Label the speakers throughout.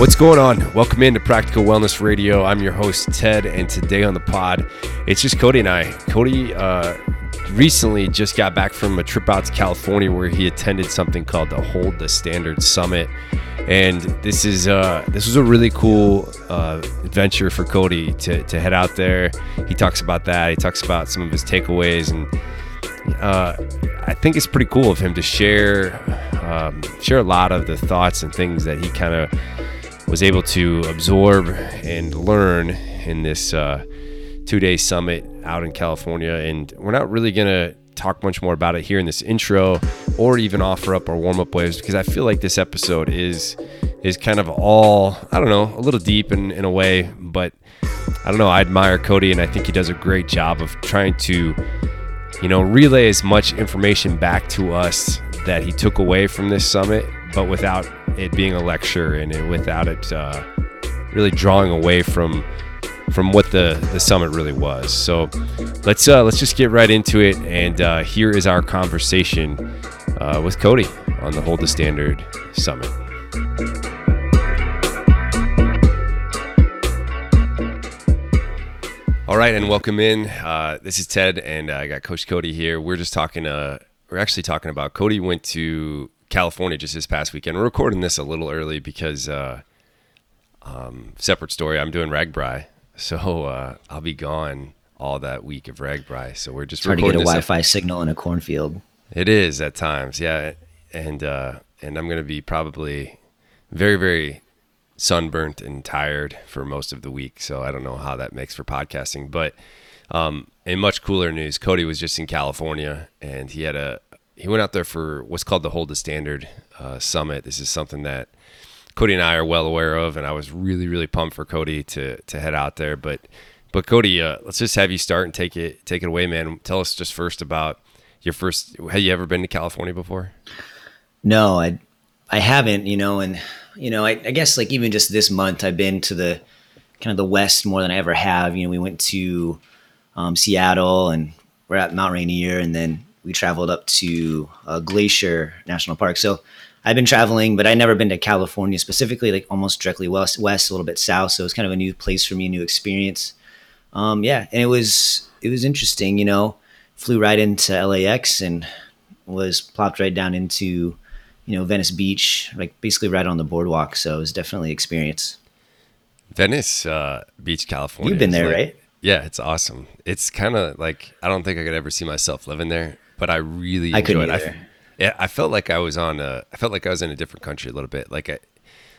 Speaker 1: What's going on? Welcome into Practical Wellness Radio. I'm your host, Ted, and today on the pod, it's just Cody and I. Cody uh, recently just got back from a trip out to California where he attended something called the Hold the Standard Summit. And this is uh, this was a really cool uh, adventure for Cody to, to head out there. He talks about that. He talks about some of his takeaways, and uh, I think it's pretty cool of him to share um, share a lot of the thoughts and things that he kind of was able to absorb and learn in this uh, two day summit out in California. And we're not really going to talk much more about it here in this intro or even offer up our warm up waves because I feel like this episode is is kind of all I don't know a little deep in, in a way but I don't know I admire Cody and I think he does a great job of trying to you know relay as much information back to us that he took away from this summit but without it being a lecture and without it uh, really drawing away from from what the, the summit really was. So let's uh, let's just get right into it. And uh, here is our conversation uh, with Cody on the Hold the Standard Summit. All right, and welcome in. Uh, this is Ted, and I got Coach Cody here. We're just talking. Uh, we're actually talking about Cody went to California just this past weekend. We're recording this a little early because uh, um, separate story. I'm doing RAGBRAI, so uh, I'll be gone all that week of RAGBRAI. So we're just
Speaker 2: It's hard to get a Wi-Fi signal in a cornfield.
Speaker 1: it is at times, yeah, and uh, and I'm gonna be probably very very sunburnt and tired for most of the week. So I don't know how that makes for podcasting. But um, in much cooler news, Cody was just in California and he had a he went out there for what's called the Hold the Standard uh, Summit. This is something that Cody and I are well aware of, and I was really really pumped for Cody to to head out there. But but Cody, uh, let's just have you start and take it take it away, man. Tell us just first about your first. Have you ever been to California before?
Speaker 2: No, I I haven't, you know, and you know, I, I guess like even just this month, I've been to the kind of the west more than I ever have. You know, we went to um, Seattle and we're at Mount Rainier, and then we traveled up to uh, Glacier National Park. So I've been traveling, but I'd never been to California specifically, like almost directly west, west, a little bit south. So it was kind of a new place for me, a new experience. Um, yeah, and it was it was interesting. You know, flew right into LAX and was plopped right down into you know Venice Beach, like basically right on the boardwalk. So it was definitely experience.
Speaker 1: Venice uh, Beach, California.
Speaker 2: You've been there,
Speaker 1: like-
Speaker 2: right?
Speaker 1: Yeah, it's awesome. It's kind of like I don't think I could ever see myself living there, but I really
Speaker 2: I
Speaker 1: enjoyed it. yeah, I felt like I was on a. I felt like I was in a different country a little bit. Like I,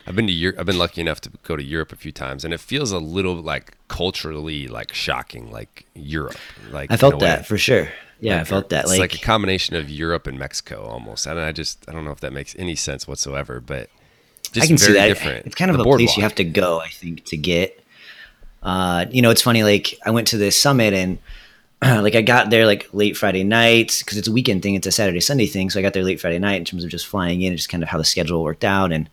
Speaker 1: I've been to Europe. I've been lucky enough to go to Europe a few times, and it feels a little like culturally like shocking, like Europe. Like
Speaker 2: I felt that for sure. Yeah, I felt that.
Speaker 1: It's
Speaker 2: Like,
Speaker 1: like, a combination of Europe and Mexico almost. And I just I don't know if that makes any sense whatsoever, but just
Speaker 2: I can
Speaker 1: very
Speaker 2: see that.
Speaker 1: different.
Speaker 2: It's kind of
Speaker 1: The
Speaker 2: a place you have to go, I think, to get. Uh, you know, it's funny. Like I went to this summit and like I got there like late Friday night because it's a weekend thing. It's a Saturday Sunday thing, so I got there late Friday night in terms of just flying in and just kind of how the schedule worked out. And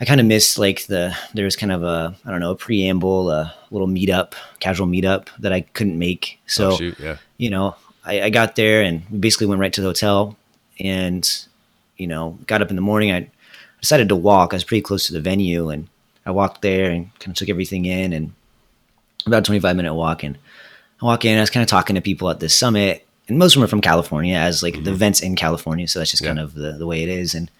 Speaker 2: I kind of missed like the there was kind of a I don't know a preamble, a little meetup, casual meetup that I couldn't make. So
Speaker 1: Oh, shoot, yeah.
Speaker 2: you know, I, I got there and we basically went right to the hotel and, you know, got up in the morning. I decided to walk. I was pretty close to the venue and I walked there and kind of took everything in and about a 25 minute walk. And I walk in, I was kind of talking to people at this summit and most of them are from California as like the events in California. So that's just kind of the, the way it is. And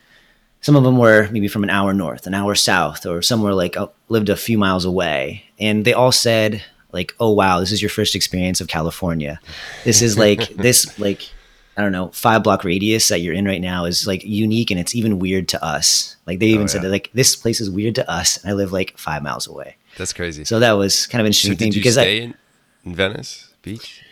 Speaker 2: some of them were maybe from an hour north, an hour south, or somewhere like uh, lived a few miles away. And they all said like, "Oh wow, this is your first experience of California. This is like this like I don't know five block radius that you're in right now is like unique and it's even weird to us. Like they even
Speaker 1: Oh,
Speaker 2: said
Speaker 1: yeah.
Speaker 2: that like this place is weird to us, and I live like five miles away.
Speaker 1: That's crazy.
Speaker 2: So that was kind of an
Speaker 1: So
Speaker 2: interesting thing because I
Speaker 1: in, in Venice Beach?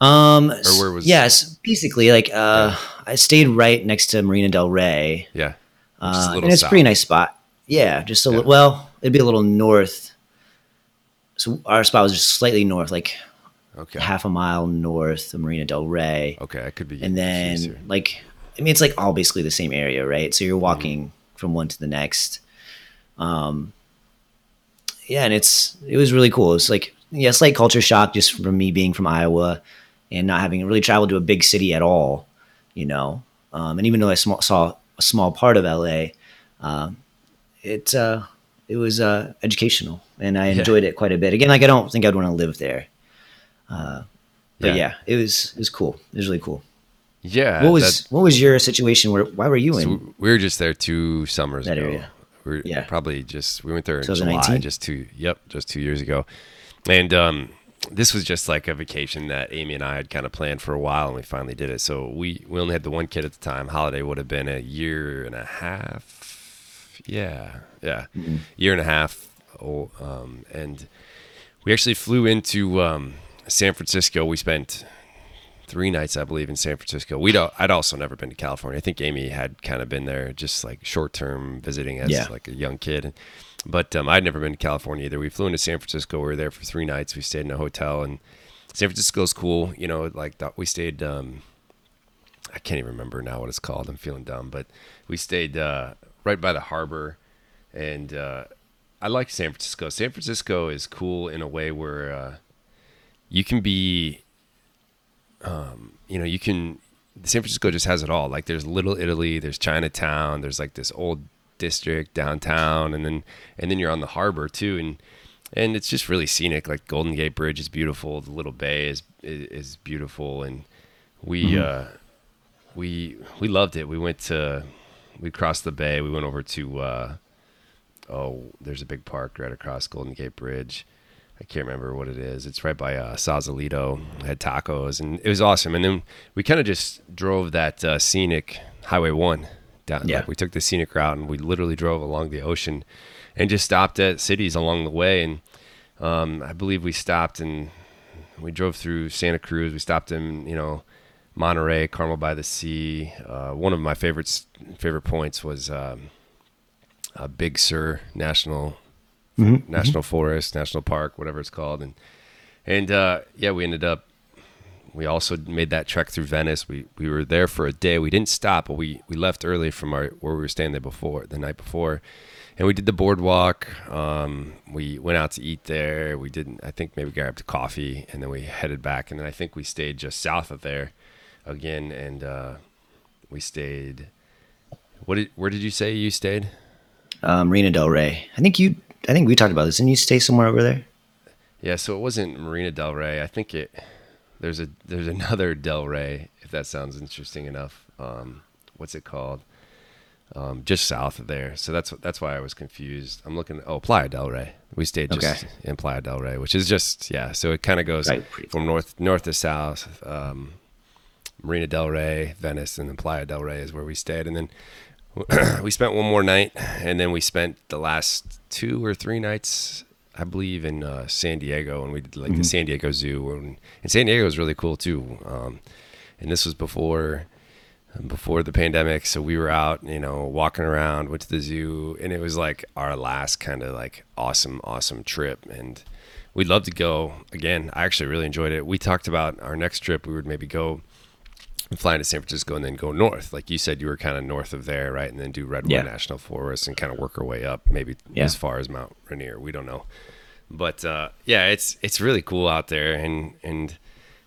Speaker 2: um
Speaker 1: Or where was-
Speaker 2: yes basically like uh I stayed right next to Marina Del Rey.
Speaker 1: Yeah.
Speaker 2: Uh, and it's a pretty nice spot. Yeah, just a
Speaker 1: Yeah.
Speaker 2: little. Well, it'd be a little north. So our spot was just slightly north, like
Speaker 1: Okay.
Speaker 2: half a mile north of Marina Del Rey,
Speaker 1: Okay, I could be.
Speaker 2: and then
Speaker 1: here.
Speaker 2: like I mean, it's like all basically the same area, right? So you're walking from one to the next. Um, yeah, and it's it was really cool. It's like yeah, slight culture shock just from me being from Iowa and not having really traveled to a big city at all, you know. Um, and even though I small, saw a small part of LA, um, it uh, it was uh, educational, and I enjoyed yeah. it quite a bit. Again, like I don't think I'd want to live there, uh, but yeah. yeah. it was it was cool. It was really cool.
Speaker 1: Yeah.
Speaker 2: What was what was your situation? Where why were you in?
Speaker 1: We were just there two summers
Speaker 2: that
Speaker 1: ago.
Speaker 2: area.
Speaker 1: We are yeah. probably just we went there in July, just two. Yep, just two years ago, and um, this was just like a vacation that Amy and I had kind of planned for a while, and we finally did it. So we we only had the one kid at the time. Holiday would have been a year and a half. Yeah, yeah, mm-hmm. year and a half old, um, and we actually flew into um, San Francisco. We spent three nights, I believe, in San Francisco. We'd I'd also never been to California. I think Amy had kind of been there, just like short term visiting as yeah. like a young kid. But um, I'd never been to California either. We flew into San Francisco. We were there for three nights. We stayed in a hotel, and San Francisco's cool. You know, like we stayed. Um, I can't even remember now what it's called. I'm feeling dumb, but we stayed uh, right by the harbor, and uh, I like San Francisco. San Francisco is cool in a way where uh, you can be, um, you know, you can. San Francisco just has it all. Like there's Little Italy, there's Chinatown, there's like this old district downtown, and then and then you're on the harbor too, and and it's just really scenic. Like Golden Gate Bridge is beautiful, the Little Bay is is, is beautiful, and we mm-hmm. uh, we we loved it. We went to we crossed the bay. We went over to uh, oh, there's a big park right across Golden Gate Bridge. I can't remember what it is. It's right by uh, Sausalito. had tacos, and it was awesome. And then we kind of just drove that uh, scenic Highway One down. Yeah. Like we took the scenic route and we literally drove along the ocean and just stopped at cities along the way. And um, I believe we stopped and we drove through Santa Cruz. We stopped in, you know, Monterey, Carmel by the Sea. Uh, one of my favorites favorite points was um, Big Sur National mm-hmm. National mm-hmm. Forest, National Park, whatever it's called, and and uh, yeah, we ended up we also made that trek through Venice. We we were there for a day. We didn't stop, but we we left early from our where we were staying there before the night before, and we did the boardwalk. Um, we went out to eat there. We didn't. I think maybe grabbed coffee, and then we headed back. And then I think we stayed just south of there, again, and uh, we stayed. What did? Where did you say you stayed?
Speaker 2: Um, Marina Del Rey. I think you. I think we talked about this. Didn't you stay somewhere over there?
Speaker 1: Yeah, so it wasn't Marina Del Rey. I think it there's a there's another Del Rey, if that sounds interesting enough. Um, what's it called? Um, just south of there. So that's that's why I was confused. I'm looking. Oh, Playa Del Rey. We stayed just okay. in Playa Del Rey, which is just yeah. So it kind of goes right. from north north to south. Um, Marina Del Rey, Venice, and then Playa Del Rey is where we stayed, and then we spent one more night, and then we spent the last two or three nights I believe in uh, San Diego, and we did like mm-hmm. the San Diego Zoo, and, and San Diego was really cool too. Um, and this was before before the pandemic, so we were out, you know, walking around, went to the zoo, and it was like our last kind of like awesome, awesome trip, and we'd love to go again. I actually really enjoyed it. We talked about our next trip. We would maybe go and fly into San Francisco and then go north. Like you said, you were kind of north of there, right? And then do Redwood yeah. National Forest and kind of work our way up, maybe yeah. as far as Mount Rainier. We don't know, but uh, yeah, it's it's really cool out there. And and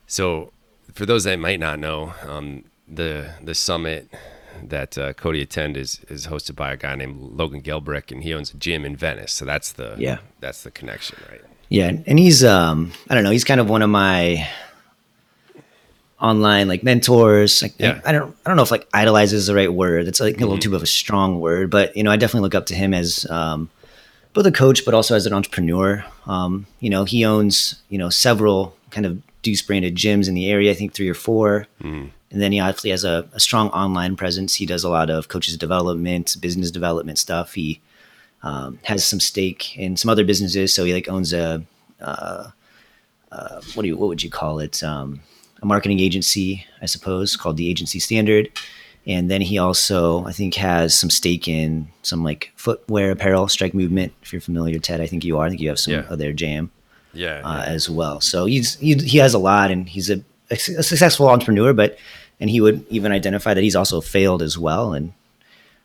Speaker 1: so for those that might not know, um, the the summit that uh, Cody attend is is hosted by a guy named Logan Gelbrich, and he owns a gym in Venice. So that's the
Speaker 2: yeah
Speaker 1: that's the connection, right?
Speaker 2: Yeah, and he's um I don't know, he's kind of one of my online like mentors. Like, yeah. I, I, don't I don't know if like idolize is the right word. It's like mm-hmm. a little mm-hmm. too of a strong word, but you know, I definitely look up to him as um, both a coach, but also as an entrepreneur. Um, you know, he owns you know several kind of Deuce branded gyms in the area. I think three or four. Mm. And then he obviously has a, a, strong online presence. He does a lot of coaches development, business development stuff. He um, has some stake in some other businesses, so he like owns a uh, uh, what do you what would you call it? A marketing agency, I suppose, called the Agency Standard. And then he also, I think, has some stake in some like footwear apparel, Strike Movement. If you're familiar, Ted, I think you are. I think you have some yeah. of their jam,
Speaker 1: yeah,
Speaker 2: uh, yeah, as well. So he's he, he has a lot, and he's a, a successful entrepreneur. But and he would even identify that he's also failed as well. And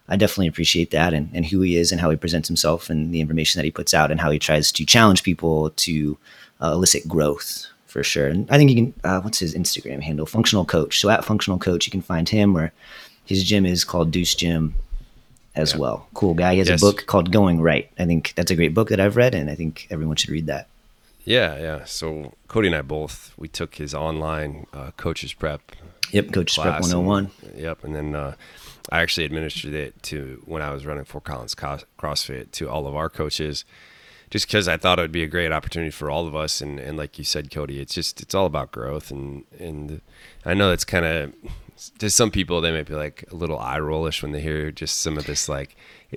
Speaker 2: I definitely appreciate that and, and who he is and how he presents himself and the information that he puts out and how he tries to challenge people to uh, elicit growth for sure. And I think you can. Uh, what's his Instagram handle? Functional Coach. So at Functional Coach, you can find him. Or his gym is called Deuce Gym. as
Speaker 1: Yeah.
Speaker 2: well. Cool guy. He has
Speaker 1: Yes.
Speaker 2: a book called Going Right. I think that's a great book that I've read, and I think everyone should read that.
Speaker 1: Yeah, yeah. So Cody and I both we took his online uh, coaches prep
Speaker 2: Yep, Coach Prep
Speaker 1: class. and-
Speaker 2: 101.
Speaker 1: yep, and then uh, I actually administered it to when I was running Fort Collins CrossFit to all of our coaches, just because I thought it would be a great opportunity for all of us. And, and like you said, Cody, it's just it's all about growth. And and I know it's kind of to some people they might be like a little eye rollish when they hear just some of this like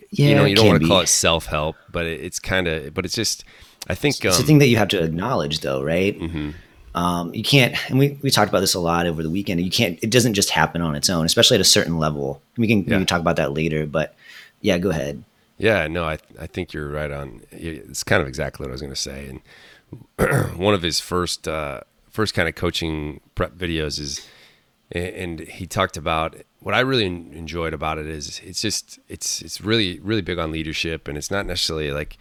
Speaker 2: yeah,
Speaker 1: you
Speaker 2: know
Speaker 1: you don't want to call it self help, but it, it's kind of but it's just I think
Speaker 2: It's
Speaker 1: um,
Speaker 2: a thing that you have to acknowledge, though, right?
Speaker 1: Mm-hmm.
Speaker 2: Um, you can't, and we, we talked about this a lot over the weekend. You can't, it doesn't just happen on its own, especially at a certain level. We can, we can talk about that later, but yeah, go ahead.
Speaker 1: Yeah, no, I I think you're right on. It's kind of exactly what I was going to say. And one of his first uh, first kind of coaching prep videos is, and he talked about what I really enjoyed about it is it's just it's it's really really big on leadership, and it's not necessarily like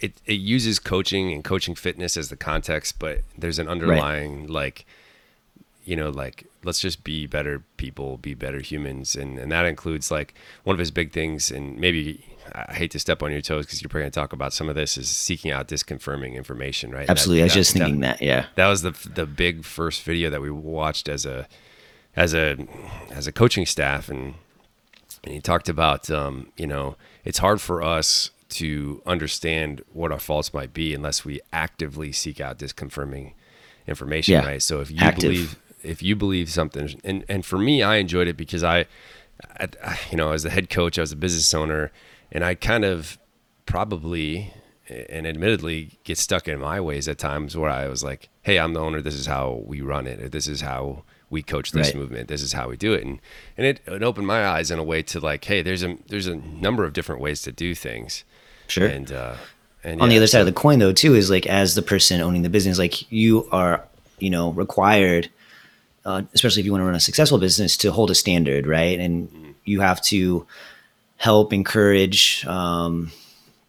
Speaker 1: it it uses coaching and coaching fitness as the context, but there's an underlying like you know, like let's just be better people, be better humans, and and that includes like one of his big things. And maybe I hate to step on your toes because you're probably going to talk about some of this is seeking out disconfirming information, right? And that-
Speaker 2: Absolutely. I was
Speaker 1: that-
Speaker 2: just thinking that. Yeah.
Speaker 1: that was the the big first video that we watched as a as a as a coaching staff and and he talked about um, you know it's hard for us to understand what our faults might be unless we actively seek out disconfirming information
Speaker 2: Yeah.
Speaker 1: right so if you
Speaker 2: Active.
Speaker 1: believe if you believe something and and for me I enjoyed it because I, I you know as the head coach I was a business owner and I kind of probably and admittedly get stuck in my ways at times where I was like, "Hey, I'm the owner. This is how we run it. Or this is how we coach this
Speaker 2: Right.
Speaker 1: movement. This is how we do it." And and it, it opened my eyes in a way to like, "Hey, there's a there's a number of different ways to do things."
Speaker 2: Sure.
Speaker 1: And uh, and
Speaker 2: on the
Speaker 1: yeah,
Speaker 2: other side of the coin though too is like as the person owning the business like you are you know required uh, especially if you want to run a successful business to hold a standard right and you have to help encourage um,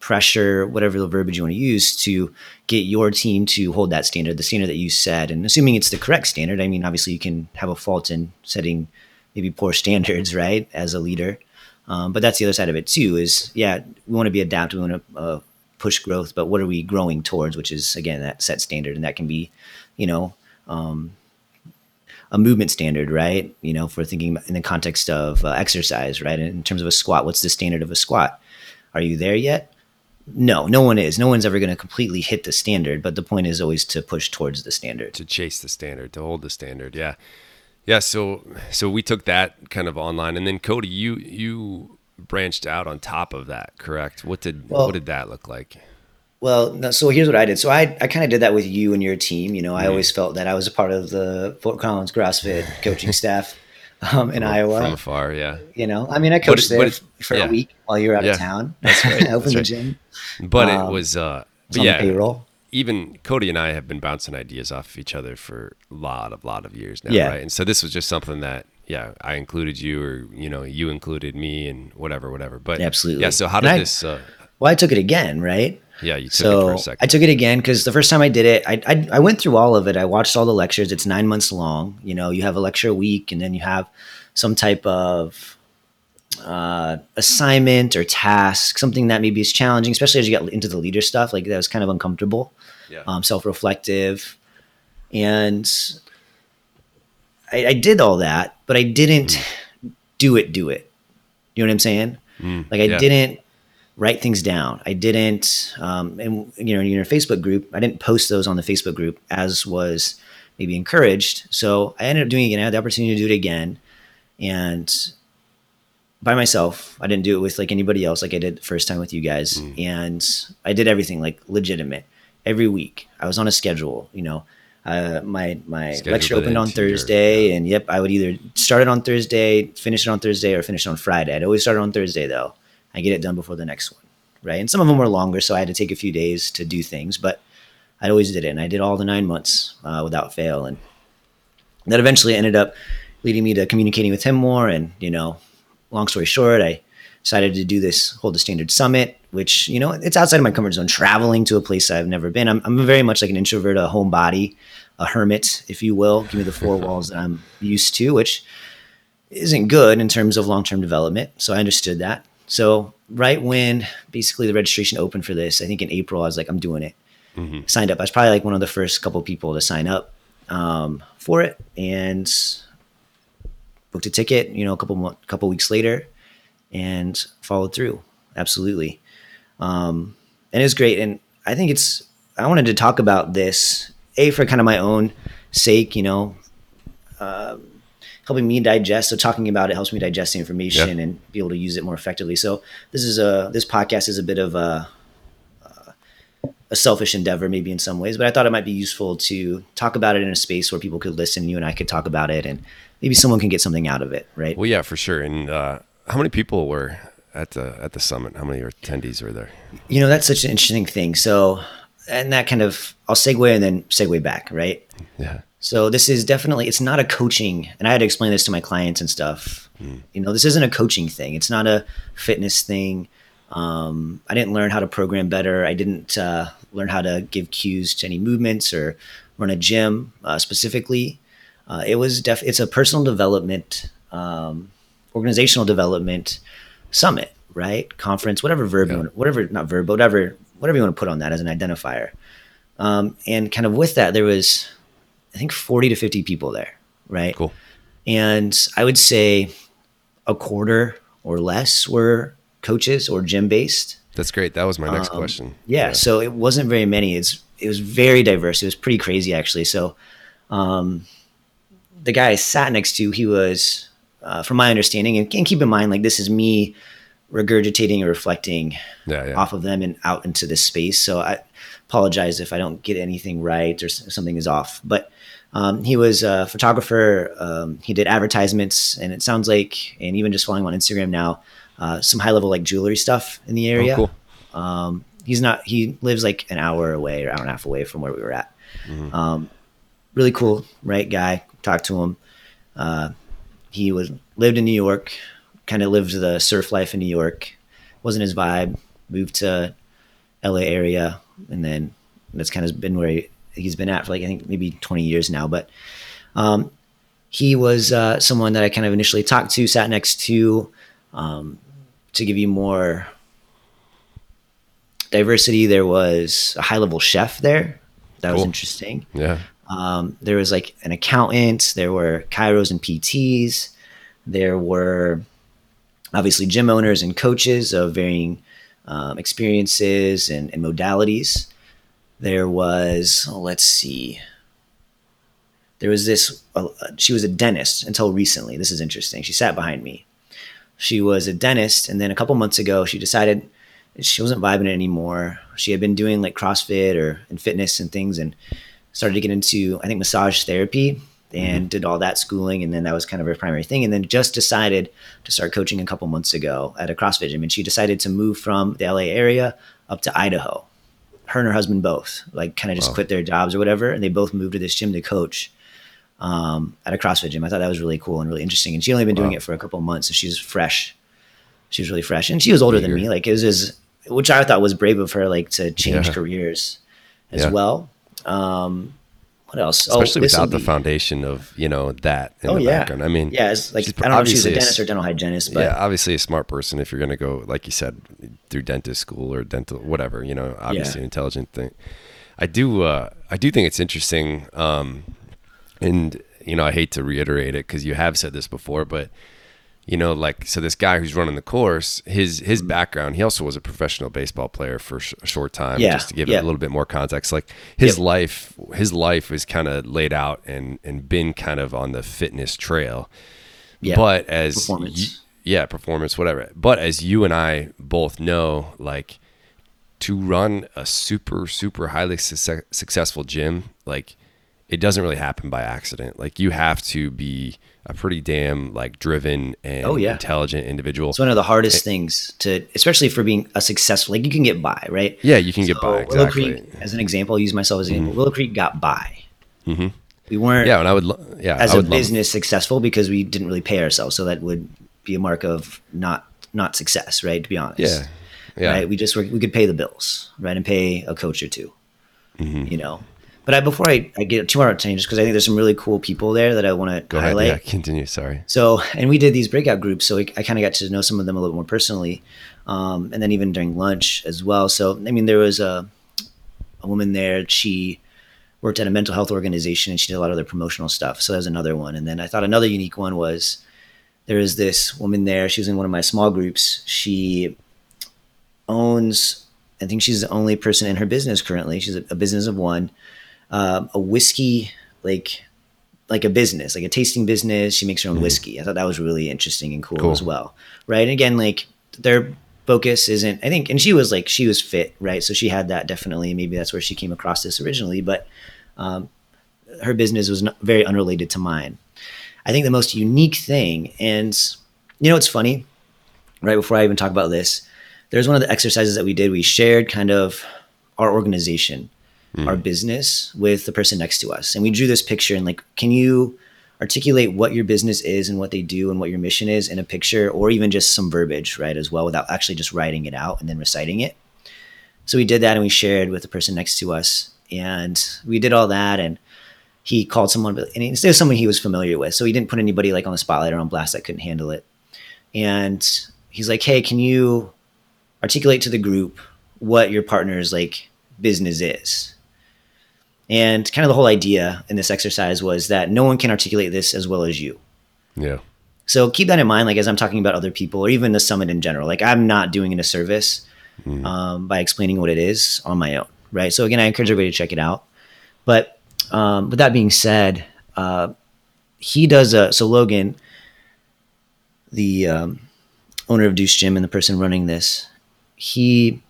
Speaker 2: pressure whatever the verbiage you want to use to get your team to hold that standard the standard that you set. And assuming it's the correct standard i mean obviously you can have a fault in setting maybe poor standards right as a leader. Um, but that's the other side of it too is yeah we want to be adaptive we want to uh, push growth but what are we growing towards which is again that set standard and that can be you know um, a movement standard right you know if we're thinking in the context of uh, exercise right in terms of a squat what's the standard of a squat are you there yet no no one is no one's ever going to completely hit the standard but the point is always to push towards the standard
Speaker 1: to chase the standard, to hold the standard. Yeah, yeah. So so we took that kind of online, and then Cody, you you branched out on top of that, correct? What did
Speaker 2: Well-
Speaker 1: what did that look like?
Speaker 2: Well, no, so here's what I did. So I, I kind of did that with you and your team. You know. I always felt that I was a part of the Fort Collins CrossFit coaching staff um, in
Speaker 1: from
Speaker 2: Iowa.
Speaker 1: From afar, yeah.
Speaker 2: You know, I mean, I coached
Speaker 1: it-
Speaker 2: there
Speaker 1: but
Speaker 2: for
Speaker 1: yeah.
Speaker 2: a week while you were out
Speaker 1: Yeah.
Speaker 2: of town.
Speaker 1: That's right,
Speaker 2: I opened
Speaker 1: that's
Speaker 2: the
Speaker 1: right.
Speaker 2: gym.
Speaker 1: But it
Speaker 2: Um,
Speaker 1: was uh, but
Speaker 2: on
Speaker 1: yeah.
Speaker 2: payroll.
Speaker 1: even Cody and I have been bouncing ideas off of each other for a lot of lot of years now,
Speaker 2: Yeah.
Speaker 1: right? And so this was just something that yeah, I included you or you know, you included me and whatever, whatever. But
Speaker 2: Absolutely.
Speaker 1: Yeah, so how did
Speaker 2: I-
Speaker 1: this uh
Speaker 2: Well, I took it again, right?
Speaker 1: Yeah, you took
Speaker 2: so
Speaker 1: it for a second.
Speaker 2: I took it again because the first time I did it, I, I I went through all of it. I watched all the lectures. It's nine months long. You know, you have a lecture a week, and then you have some type of uh, assignment or task, something that maybe is challenging, especially as you get into the leader stuff. Like that was kind of uncomfortable,
Speaker 1: yeah.
Speaker 2: um, self-reflective, and I, I did all that, but I didn't do it. Do it. You know what I'm saying?
Speaker 1: Mm,
Speaker 2: Like I
Speaker 1: yeah.
Speaker 2: didn't write things down. I didn't, um, and you know, in your Facebook group, I didn't post those on the Facebook group as was maybe encouraged. So I ended up doing it again. I had the opportunity to do it again, and by myself. I didn't do it with like anybody else, like I did the first time with you guys.
Speaker 1: Mm.
Speaker 2: And I did everything like legitimate every week. I was on a schedule. You know, uh, my my
Speaker 1: Scheduled
Speaker 2: lecture opened on Thursday, and yep, I would either start it on Thursday, finish it on Thursday, or finish it on Friday. I'd always start it on Thursday though. I get it done before the next one, right? And some of them were longer, so I had to take a few days to do things, but I always did it, and I did all the nine months uh, without fail, and that eventually ended up leading me to communicating with him more. And you know, long story short, I decided to do this hold the standard summit, which you know it's outside of my comfort zone. Traveling to a place I've never been. I'm, I'm very much like an introvert, a homebody, a hermit, if you will. Give me the four walls that I'm used to, which isn't good in terms of long term development. So I understood that. So right when basically the registration opened for this, I think in April, I was like, I'm doing it. Signed up. I was probably like one of the first couple people to sign up um, for it, and booked a ticket. You know, a couple mo- couple weeks later, and followed through. Absolutely, um, and it was great. And I think it's. I wanted to talk about this a for kind of my own sake. You know, um, helping me digest. So talking about it helps me digest the information
Speaker 1: Yeah.
Speaker 2: and be able to use it more effectively. So this is a this podcast is a bit of a a selfish endeavor maybe in some ways, but I thought it might be useful to talk about it in a space where people could listen. You and I could talk about it, and maybe someone can get something out of it, right?
Speaker 1: Well, yeah, for sure. And uh, how many people were at the at the summit? How many attendees were there?
Speaker 2: You know, that's such an interesting thing. So, and that kind of I'll segue and then segue back, right?
Speaker 1: Yeah.
Speaker 2: So this is definitely it's not a coaching, and I had to explain this to my clients and stuff. You know, this isn't a coaching thing. It's not a fitness thing. Um, I didn't learn how to program better. I didn't uh, learn how to give cues to any movements or run a gym uh, specifically. Uh, it was def- it's a personal development, um, organizational development summit, right? Conference, whatever verb, you
Speaker 1: Yeah.
Speaker 2: want, whatever not verb, whatever whatever you want to put on that as an identifier. Um, and kind of with that, there was I think 40 to 50 people there, right?
Speaker 1: Cool.
Speaker 2: And I would say a quarter or less were coaches or gym based.
Speaker 1: That's great. That was my next
Speaker 2: Um,
Speaker 1: question.
Speaker 2: Yeah, so it wasn't very many. It's it was very diverse. It was pretty crazy actually. So um, the guy I sat next to, he was, uh, from my understanding, and, and keep in mind, like this is me regurgitating or reflecting
Speaker 1: Yeah, yeah.
Speaker 2: off of them and out into this space. So I apologize if I don't get anything right or something is off. But um, he was a photographer. Um, he did advertisements, and it sounds like, and even just following him on Instagram now, uh, some high level like jewelry stuff in the area.
Speaker 1: Oh, cool.
Speaker 2: Um, he's not. He lives like an hour away or hour and a half away from where we were at. Um, really cool, right guy. Talked to him. Uh, he was lived in New York. Kind of lived the surf life in New York. Wasn't his vibe. Moved to L.A. area, and then that's kind of been where he, he's been at for like I think maybe 20 years now. But um, he was uh, someone that I kind of initially talked to, sat next to, um, to give you more diversity. There was a high level chef there. That was interesting.
Speaker 1: Yeah.
Speaker 2: Um, there was like an accountant. There were chiros and PTs. There were obviously gym owners and coaches of varying um, experiences and, and modalities. There was, oh, let's see, there was this, uh, she was a dentist until recently. This is interesting. She sat behind me. She was a dentist. And then a couple months ago, she decided she wasn't vibing it anymore. She had been doing like CrossFit or and fitness and things and started to get into, I think, massage therapy and did all that schooling. And then that was kind of her primary thing. And then just decided to start coaching a couple months ago at a CrossFit gym. And she decided to move from the LA area up to Idaho. Her and her husband both, like, kind of just
Speaker 1: Wow.
Speaker 2: quit their jobs or whatever. And they both moved to this gym to coach um, at a CrossFit gym. I thought that was really cool and really interesting. And she'd only been doing
Speaker 1: Wow.
Speaker 2: it for a couple of months. So she's fresh. She was really fresh. And she was older than me. Like, it was, his, which I thought was brave of her, like, to change
Speaker 1: Yeah.
Speaker 2: careers as
Speaker 1: Yeah.
Speaker 2: well. Um, what else?
Speaker 1: Especially
Speaker 2: this'll
Speaker 1: without the
Speaker 2: be-
Speaker 1: foundation of you know that in
Speaker 2: Oh
Speaker 1: the
Speaker 2: yeah,
Speaker 1: background. I mean,
Speaker 2: yeah, it's like I don't know if she's a
Speaker 1: obviously a
Speaker 2: dentist or dental hygienist, but
Speaker 1: yeah, obviously a smart person if you're going to go, like you said, through dentist school or dental, whatever. You know, obviously
Speaker 2: Yeah.
Speaker 1: an intelligent thing. I do, uh, I do think it's interesting, um, and you know, I hate to reiterate it because you have said this before, but you know, like so, this guy who's running the course, his his
Speaker 2: Mm-hmm.
Speaker 1: background, he also was a professional baseball player for sh- a short time.
Speaker 2: Yeah,
Speaker 1: just to give it a little bit more context, like his
Speaker 2: Yep.
Speaker 1: life, his life is kind of laid out and and been kind of on the fitness trail.
Speaker 2: yeah,
Speaker 1: But as
Speaker 2: Performance.
Speaker 1: yeah, performance, whatever. But as you and I both know, like to run a super, super highly success- successful gym, like it doesn't really happen by accident. Like you have to be a pretty damn like driven and
Speaker 2: Oh, yeah.
Speaker 1: intelligent individual.
Speaker 2: it's one of the hardest things to, especially for being a successful. Like you can get by, right?
Speaker 1: yeah, you can get
Speaker 2: So
Speaker 1: by
Speaker 2: Willow
Speaker 1: exactly.
Speaker 2: Creek, as an example, I'll use myself as an example. Willow Creek got by.
Speaker 1: Mhm.
Speaker 2: We weren't
Speaker 1: Yeah, and I would, lo- yeah,
Speaker 2: as
Speaker 1: I
Speaker 2: a business successful because we didn't really pay ourselves. So that would be a mark of not not success, right? To be honest,
Speaker 1: yeah, yeah,
Speaker 2: right? We just were, we could pay the bills, right, and pay a coach or 2
Speaker 1: Mm-hmm.
Speaker 2: you know. But I, before I, I get too much time, just because I think there's some really cool people there that I want to highlight.
Speaker 1: Ahead. Yeah, continue. Sorry.
Speaker 2: So, and we did these breakout groups, so I, I kind of got to know some of them a little more personally, um, and then even during lunch as well. So, I mean, there was a a woman there. She worked at a mental health organization, and she did a lot of their promotional stuff. So that was another one. And then I thought another unique one was there is this woman there. She was in one of my small groups. She owns, I think she's the only person in her business currently. She's a, a business of one, um, a whiskey like like a business, like a tasting business. She makes her own mm whiskey. I thought that was really interesting and cool, cool, as well, right? And again, like their focus isn't. I think, and she was like she was fit, right? So she had that definitely. Maybe that's where she came across this originally, but um, her business was very unrelated to mine. I think the most unique thing, and you know, it's funny, right before I even talk about this, there's one of the exercises that we did. We shared kind of our organization, mm. our business with the person next to us, and we drew this picture and like, can you articulate what your business is and what they do and what your mission is in a picture or even just some verbiage, right, as well, without actually just writing it out and then reciting it. So we did that and we shared with the person next to us, and we did all that and he called someone, and instead of someone he was familiar with, so he didn't put anybody like on the spotlight or on blast that couldn't handle it. And he's like, "Hey, can you articulate to the group what your partner's like business is?" And kind of the whole idea in this exercise was that no one can articulate this as well as you.
Speaker 1: Yeah.
Speaker 2: So keep that in mind, like as I'm talking about other people or even the summit in general. Like I'm not doing it a service mm. um, by explaining what it is on my own, right? So again, I encourage everybody to check it out. But um, but that being said, uh, he does a so Logan, the um, owner of Deuce Gym and the person running this, he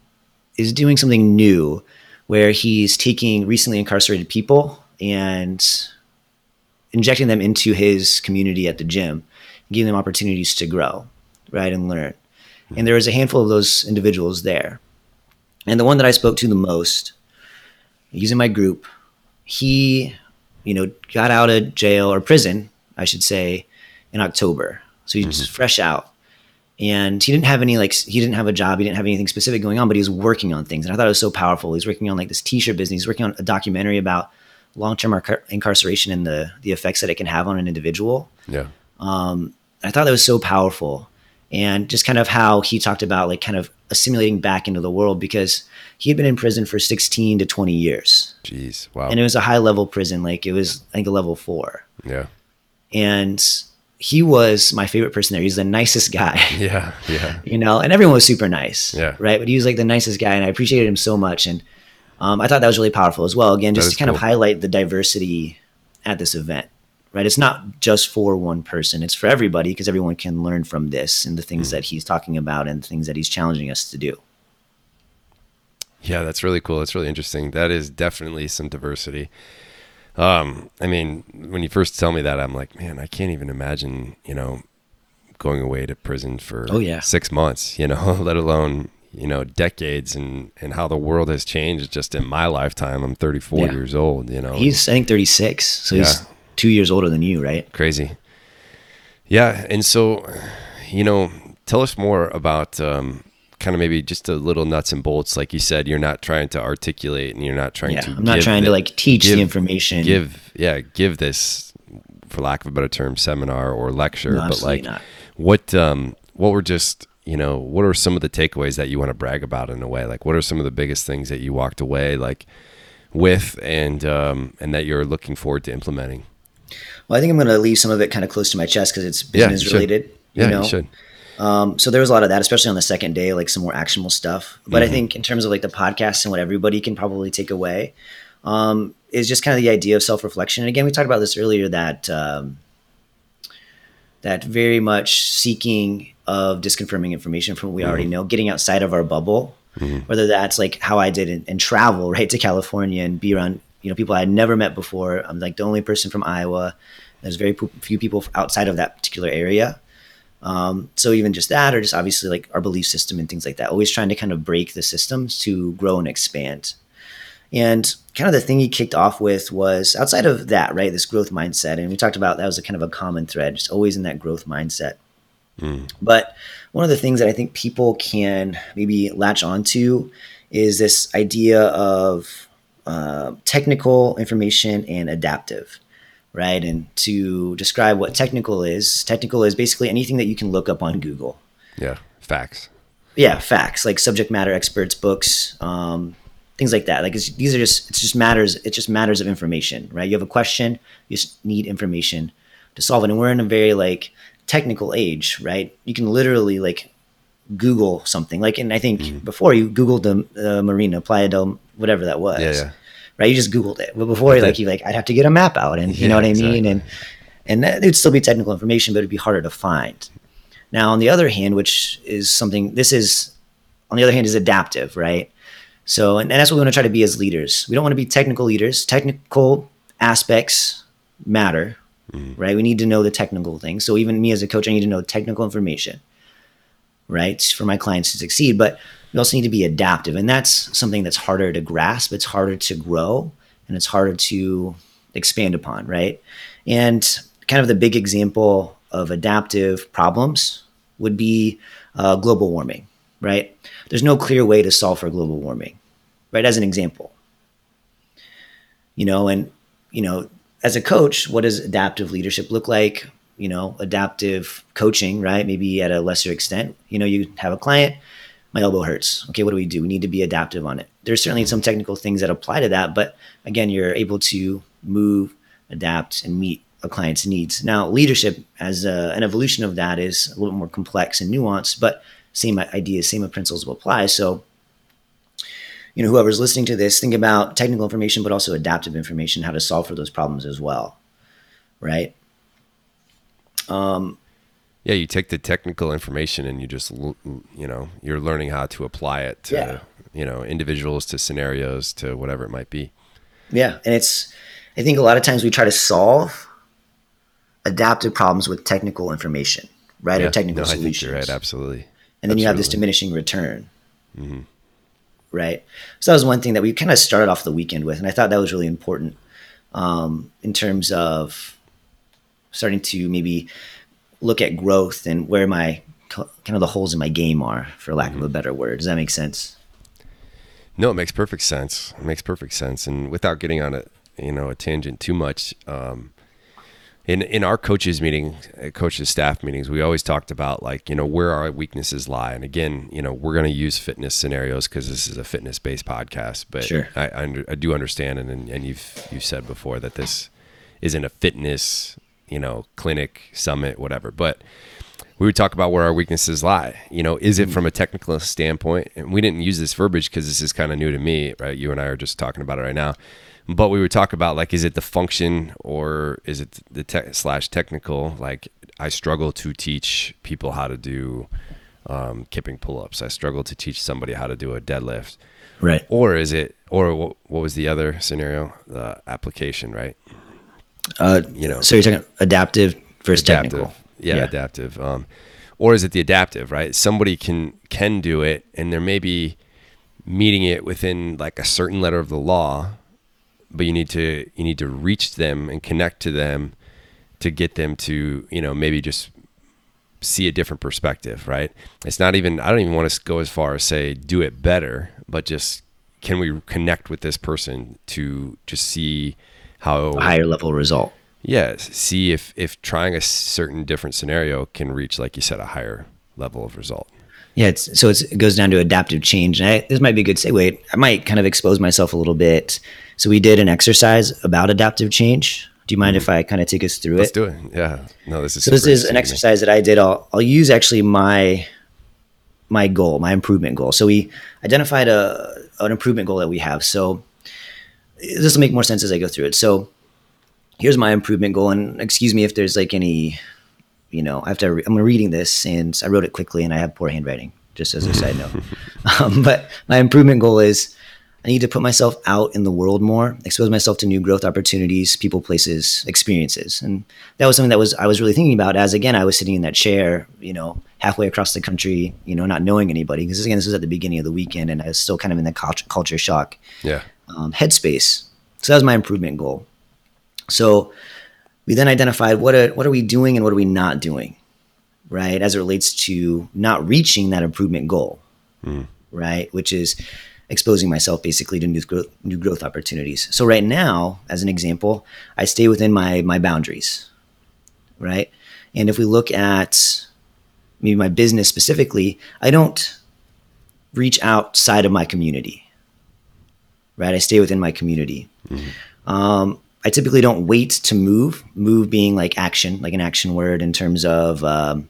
Speaker 2: is doing something new where he's taking recently incarcerated people and injecting them into his community at the gym, giving them opportunities to grow, right, and learn. And there was a handful of those individuals there. And the one that I spoke to the most, he's in my group, he, you know, got out of jail or prison, I should say, in October. So he's mm-hmm. fresh out. And he didn't have any like he didn't have a job, he didn't have anything specific going on, but he was working on things. And I thought it was so powerful. He's working on like this t-shirt business. He's working on a documentary about long-term ar- incarceration and the the effects that it can have on an individual.
Speaker 1: Yeah.
Speaker 2: Um, I thought that was so powerful. And just kind of how he talked about like kind of assimilating back into the world because he had been in prison for 16 to 20 years.
Speaker 1: Jeez, wow.
Speaker 2: And it was a high level prison, like it was I think a level 4.
Speaker 1: Yeah.
Speaker 2: And he was my favorite person there. He's the nicest guy.
Speaker 1: Yeah, yeah.
Speaker 2: you know, and everyone was super nice.
Speaker 1: Yeah.
Speaker 2: Right? But he was like the nicest guy and I appreciated him so much and um, I thought that was really powerful as well. Again, just to kind cool. of highlight the diversity at this event right? It's not just for one person, it's for everybody because everyone can learn from this and the things mm. that he's talking about and the things that he's challenging us to do.
Speaker 1: Yeah, that's really cool. That's really interesting. That is definitely some diversity. Um, I mean, when you first tell me that, I'm like, man, I can't even imagine, you know, going away to prison for
Speaker 2: oh, yeah.
Speaker 1: six months, you know, let alone, you know, decades and, and how the world has changed just in my lifetime. I'm 34 yeah. years old, you know.
Speaker 2: He's, I think, 36. So yeah. he's two years older than you, right?
Speaker 1: Crazy. Yeah, and so, you know, tell us more about um, kind of maybe just a little nuts and bolts. Like you said, you're not trying to articulate, and you're not trying
Speaker 2: yeah,
Speaker 1: to.
Speaker 2: I'm not trying the, to like teach give, the information.
Speaker 1: Give yeah, give this, for lack of a better term, seminar or lecture.
Speaker 2: No,
Speaker 1: but like,
Speaker 2: not.
Speaker 1: what um, what were just you know what are some of the takeaways that you want to brag about in a way? Like, what are some of the biggest things that you walked away like with, and um, and that you're looking forward to implementing?
Speaker 2: Well, I think I'm going to leave some of it kind of close to my chest because it's business
Speaker 1: yeah,
Speaker 2: related.
Speaker 1: Yeah,
Speaker 2: you know?
Speaker 1: you should.
Speaker 2: Um, so there was a lot of that, especially on the second day, like some more actionable stuff. But mm-hmm. I think in terms of like the podcast and what everybody can probably take away, um, is just kind of the idea of self reflection. And again, we talked about this earlier that um, that very much seeking of disconfirming information from what we mm-hmm. already know, getting outside of our bubble. Mm-hmm. Whether that's like how I did in travel, right, to California and be around you know people I had never met before. I'm like the only person from Iowa. There's very few people outside of that particular area. Um, so even just that, or just obviously like our belief system and things like that. Always trying to kind of break the systems to grow and expand. And kind of the thing he kicked off with was outside of that, right? This growth mindset, and we talked about that was a kind of a common thread, just always in that growth mindset. Mm. But one of the things that I think people can maybe latch onto is this idea of uh, technical information and adaptive, right? And to describe what technical is, technical is basically anything that you can look up on Google.
Speaker 1: Yeah, facts.
Speaker 2: Yeah, facts like subject matter experts, books, um, things like that. Like these are just it's just matters. It's just matters of information, right? You have a question, you just need information to solve it. And we're in a very like technical age, right? You can literally like Google something. Like, and I think mm-hmm. before you Googled the uh, marina, Playa del, whatever that was.
Speaker 1: Yeah, yeah.
Speaker 2: Right. You just Googled it. But before, but like, you like, I'd have to get a map out, and you yeah, know what I exactly. mean. And and that, it'd still be technical information, but it'd be harder to find. Now, on the other hand, which is something, this is, on the other hand, is adaptive, right? So, and, and that's what we want to try to be as leaders. We don't want to be technical leaders. Technical aspects matter, mm. right? We need to know the technical things. So, even me as a coach, I need to know technical information right, for my clients to succeed. But we also need to be adaptive. And that's something that's harder to grasp, it's harder to grow, and it's harder to expand upon, right? And kind of the big example of adaptive problems would be uh, global warming, right? There's no clear way to solve for global warming, right? As an example, you know, and, you know, as a coach, what does adaptive leadership look like? you know, adaptive coaching, right? Maybe at a lesser extent. You know, you have a client, my elbow hurts. Okay, what do we do? We need to be adaptive on it. There's certainly some technical things that apply to that, but again, you're able to move, adapt, and meet a client's needs. Now, leadership as a, an evolution of that is a little more complex and nuanced, but same ideas, same principles will apply. So, you know, whoever's listening to this, think about technical information, but also adaptive information, how to solve for those problems as well, right?
Speaker 1: Um, yeah, you take the technical information and you just, you know, you're learning how to apply it to, yeah. you know, individuals, to scenarios, to whatever it might be.
Speaker 2: Yeah. And it's, I think a lot of times we try to solve adaptive problems with technical information, right?
Speaker 1: Yeah.
Speaker 2: Or technical
Speaker 1: no,
Speaker 2: solutions.
Speaker 1: right. Absolutely.
Speaker 2: And then
Speaker 1: absolutely.
Speaker 2: you have this diminishing return. Mm-hmm. Right. So that was one thing that we kind of started off the weekend with. And I thought that was really important um, in terms of, starting to maybe look at growth and where my kind of the holes in my game are, for lack mm-hmm. of a mm-hmm. better word. Does that make sense?
Speaker 1: No, it makes perfect sense. It makes perfect sense. And without getting on a you know a tangent too much, um, in in our coaches meeting, uh, coaches staff meetings, we always talked about like you know where our weaknesses lie. And again, you know we're going to use fitness scenarios because this is a fitness based podcast. But
Speaker 2: sure.
Speaker 1: I, I, under, I do understand, and and you've you've said before that this isn't a fitness you know, clinic, summit, whatever. But we would talk about where our weaknesses lie. You know, is it mm. from a technical standpoint? And we didn't use this verbiage because this is kind of new to me, right? You and I are just talking about it right now. But we would talk about like, is it the function or is it the te- slash technical? Like, I struggle to teach people how to do um, kipping pull ups. I struggle to teach somebody how to do a deadlift.
Speaker 2: Right.
Speaker 1: Or is it, or what, what was the other scenario? The application, right?
Speaker 2: Uh, you know, so you're talking adaptive versus adaptive. technical.
Speaker 1: Yeah, yeah, adaptive. Um, or is it the adaptive? Right, somebody can can do it, and they're maybe meeting it within like a certain letter of the law, but you need to you need to reach them and connect to them to get them to you know maybe just see a different perspective. Right? It's not even I don't even want to go as far as say do it better, but just can we connect with this person to just see how
Speaker 2: a higher level result.
Speaker 1: Yeah, see if if trying a certain different scenario can reach, like you said, a higher level of result.
Speaker 2: Yeah, it's, so it's, it goes down to adaptive change. And I, this might be a good segue. I might kind of expose myself a little bit. So we did an exercise about adaptive change. Do you mind mm-hmm. if I kind of take us through
Speaker 1: Let's
Speaker 2: it?
Speaker 1: Let's do it. Yeah. No, this is
Speaker 2: so. This is an exercise that I did. I'll I'll use actually my my goal, my improvement goal. So we identified a an improvement goal that we have. So this will make more sense as I go through it. So here's my improvement goal. And excuse me if there's like any, you know, I have to, re- I'm reading this and I wrote it quickly and I have poor handwriting, just as a side note. Um, but my improvement goal is I need to put myself out in the world more, expose myself to new growth opportunities, people, places, experiences. And that was something that was, I was really thinking about as again, I was sitting in that chair, you know, halfway across the country, you know, not knowing anybody. Because again, this was at the beginning of the weekend and I was still kind of in the culture shock.
Speaker 1: Yeah
Speaker 2: um, headspace. So that was my improvement goal. So we then identified what are, what are we doing and what are we not doing, right? As it relates to not reaching that improvement goal, mm. right? Which is exposing myself basically to new growth, new growth opportunities. So right now, as an example, I stay within my my boundaries, right? And if we look at maybe my business specifically, I don't reach outside of my community, right? I stay within my community. Mm-hmm. Um, I typically don't wait to move. Move being like action, like an action word in terms of um,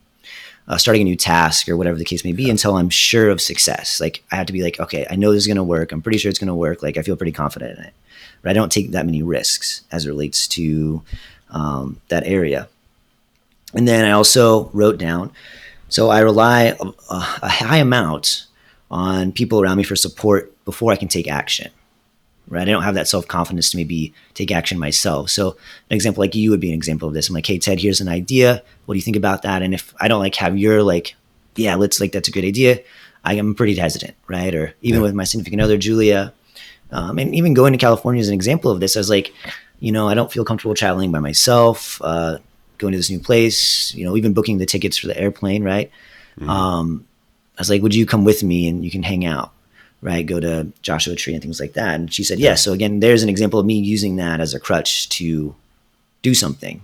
Speaker 2: uh, starting a new task or whatever the case may be until I'm sure of success. Like I have to be like, okay, I know this is going to work. I'm pretty sure it's going to work. Like I feel pretty confident in it. But I don't take that many risks as it relates to um, that area. And then I also wrote down, so I rely a, a high amount on people around me for support before I can take action right? I don't have that self confidence to maybe take action myself. So an example like you would be an example of this. I'm like, hey Ted, here's an idea. What do you think about that? And if I don't like have your like, yeah, let's like that's a good idea. I am pretty hesitant, right? Or even yeah. with my significant other, Julia, um, and even going to California is an example of this. I was like, you know, I don't feel comfortable traveling by myself, uh, going to this new place. You know, even booking the tickets for the airplane, right? Mm-hmm. Um, I was like, would you come with me and you can hang out? Right? Go to Joshua Tree and things like that. And she said. Yeah. So again, there's an example of me using that as a crutch to do something,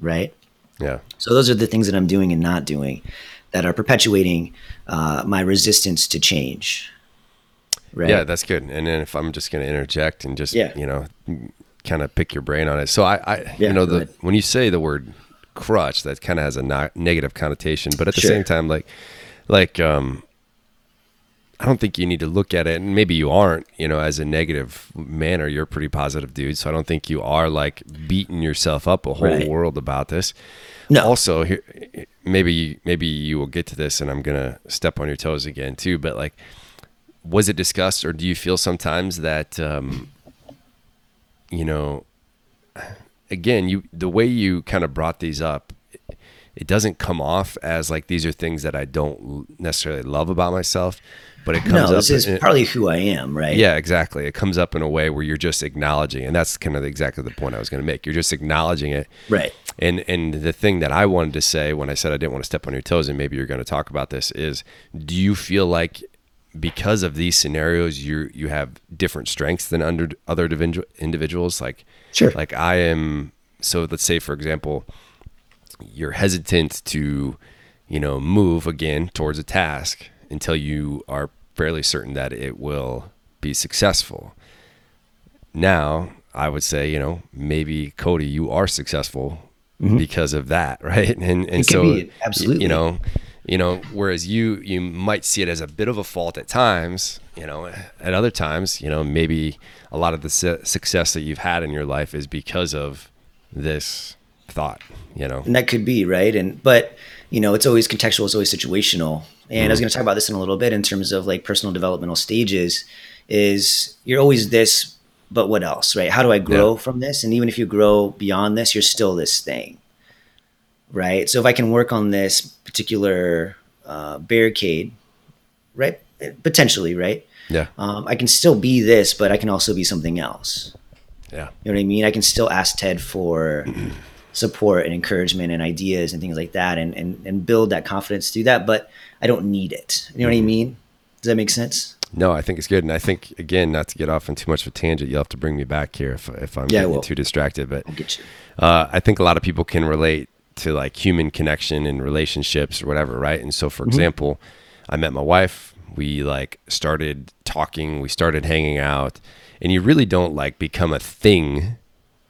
Speaker 2: right?
Speaker 1: Yeah.
Speaker 2: So those are the things that I'm doing and not doing that are perpetuating uh, my resistance to change.
Speaker 1: Right. Yeah, that's good. And then if I'm just going to interject and just, yeah. you know, kind of pick your brain on it. So I, I yeah, you know, the, when you say the word crutch, that kind of has a not negative connotation, but at the sure. same time, like, like, um, I don't think you need to look at it, and maybe you aren't, you know, as a negative manner. You're a pretty positive dude, so I don't think you are like beating yourself up a whole right. world about this. No. Also, here, maybe maybe you will get to this, and I'm gonna step on your toes again too. But like, was it discussed, or do you feel sometimes that, um, you know, again, you the way you kind of brought these up it doesn't come off as like these are things that I don't necessarily love about myself, but it comes no,
Speaker 2: up. This is in, partly who I am, right?
Speaker 1: Yeah, exactly. It comes up in a way where you're just acknowledging, and that's kind of exactly the point I was going to make. You're just acknowledging it,
Speaker 2: right?
Speaker 1: And and the thing that I wanted to say when I said I didn't want to step on your toes, and maybe you're going to talk about this, is do you feel like because of these scenarios, you you have different strengths than under other individuals? Like,
Speaker 2: sure.
Speaker 1: Like I am. So let's say, for example you're hesitant to, you know, move again towards a task until you are fairly certain that it will be successful. Now, I would say, you know, maybe Cody, you are successful mm-hmm. because of that, right? And and so
Speaker 2: be, absolutely,
Speaker 1: you know, you know, whereas you you might see it as a bit of a fault at times, you know, at other times, you know, maybe a lot of the su- success that you've had in your life is because of this thought, you know.
Speaker 2: And that could be right, and but you know, it's always contextual, it's always situational. And. I was going to talk about this in a little bit in terms of like personal developmental stages. Is you're always this, but what else, right? How do I grow yeah. from this? And even if you grow beyond this, you're still this thing, right? So if I can work on this particular uh, barricade, right? Potentially, right?
Speaker 1: Yeah.
Speaker 2: Um, I can still be this, but I can also be something else.
Speaker 1: Yeah.
Speaker 2: You know what I mean? I can still ask Ted for support and encouragement and ideas and things like that and, and, and build that confidence through that. But I don't need it. You know what I mm-hmm. mean? Does that make sense?
Speaker 1: No, I think it's good. And I think, again, not to get off on too much of a tangent, you'll have to bring me back here if, if I'm yeah, getting too distracted. But uh, I think a lot of people can relate to like human connection and relationships or whatever, right? And so, for mm-hmm. example, I met my wife. We like started talking, we started hanging out, and you really don't like become a thing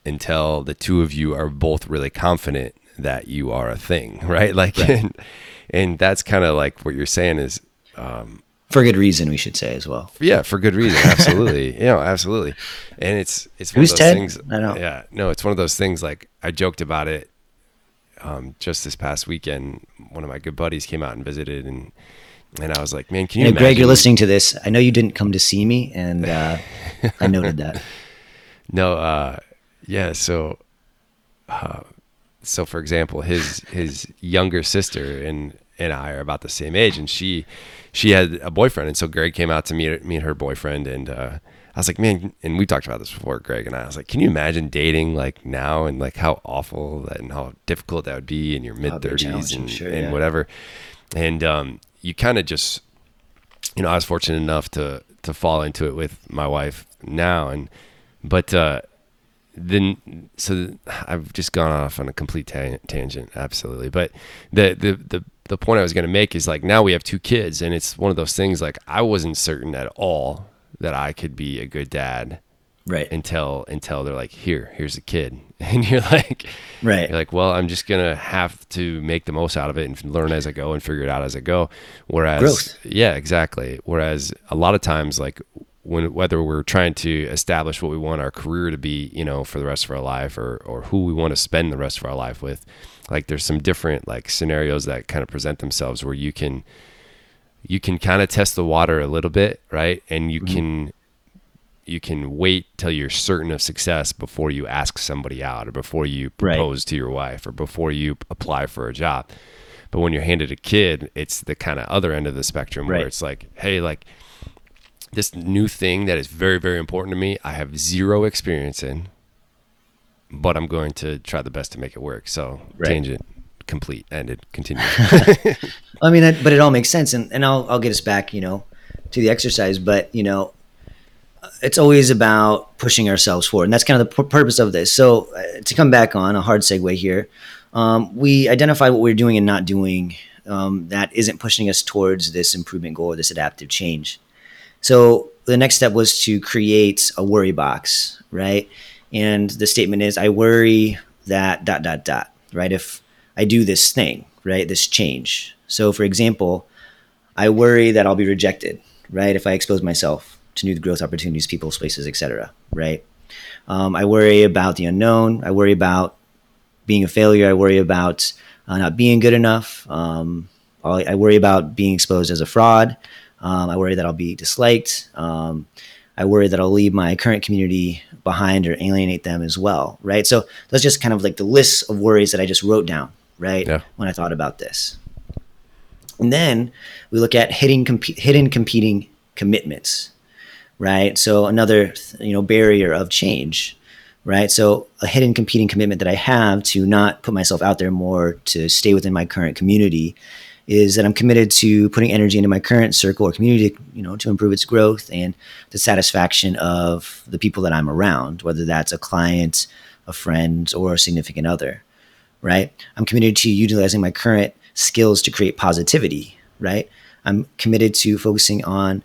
Speaker 1: until the two of you are both really confident that you are a thing, right? Like, right. And, and that's kind of like what you're saying is, um,
Speaker 2: for good reason, we should say as well.
Speaker 1: Yeah, for good reason, absolutely. you know, absolutely. And it's it's one
Speaker 2: Who's
Speaker 1: of those
Speaker 2: Ted?
Speaker 1: things.
Speaker 2: I know.
Speaker 1: Yeah, no, it's one of those things. Like I joked about it um, just this past weekend. One of my good buddies came out and visited, and and I was like, "Man, can you?"
Speaker 2: Hey, Greg, you're listening to this. I know you didn't come to see me, and uh, I noted that.
Speaker 1: No, uh, yeah. So, uh, so for example, his his younger sister and and I are about the same age, and she she had a boyfriend, and so Greg came out to meet meet her boyfriend, and uh, I was like, man, and we talked about this before, Greg and I. I was like, can you imagine dating like now and like how awful that and how difficult that would be in your mid thirties and, sure, and yeah. whatever, and um, you kind of just, you know, I was fortunate enough to to fall into it with my wife now, and but uh, then so I've just gone off on a complete ta- tangent, absolutely. But the the the the point I was going to make is like now we have two kids, and it's one of those things like I wasn't certain at all that I could be a good dad,
Speaker 2: right?
Speaker 1: Until until they're like, here, here's a kid, and you're like,
Speaker 2: right?
Speaker 1: You're like, well, I'm just gonna have to make the most out of it and learn as I go and figure it out as I go. Whereas,
Speaker 2: Growth.
Speaker 1: yeah, exactly. Whereas a lot of times, like when whether we're trying to establish what we want our career to be, you know, for the rest of our life, or or who we want to spend the rest of our life with, like there's some different like scenarios that kind of present themselves where you can you can kind of test the water a little bit, right? And you mm-hmm. can you can wait till you're certain of success before you ask somebody out or before you propose right. to your wife or before you apply for a job. But when you're handed a kid, it's the kind of other end of the spectrum right. where it's like, hey, like this new thing that is very, very important to me, I have zero experience in, but I'm going to try the best to make it work. So, right. tangent complete, ended, continue.
Speaker 2: I mean, but it all makes sense. And, and I'll, I'll get us back, you know, to the exercise. But, you know, it's always about pushing ourselves forward. And that's kind of the p- purpose of this. So, uh, to come back on a hard segue here, um, we identify what we're doing and not doing um, that isn't pushing us towards this improvement goal or this adaptive change. So the next step was to create a worry box, right? And the statement is, I worry that dot dot dot, right? If I do this thing, right, this change. So for example, I worry that I'll be rejected, right? If I expose myself to new growth opportunities, people, places, etc. Right? Um, I worry about the unknown. I worry about being a failure. I worry about uh, not being good enough. Um, I worry about being exposed as a fraud. Um, I worry that I'll be disliked. Um, I worry that I'll leave my current community behind or alienate them as well, right? So that's just kind of like the list of worries that I just wrote down, right? Yeah. When I thought about this. And then we look at hidden, comp- hidden competing commitments, right? So another, you know, barrier of change, right? So a hidden competing commitment that I have to not put myself out there more, to stay within my current community is that I'm committed to putting energy into my current circle or community, you know, to improve its growth and the satisfaction of the people that I'm around, whether that's a client, a friend, or a significant other, right? I'm committed to utilizing my current skills to create positivity, right? I'm committed to focusing on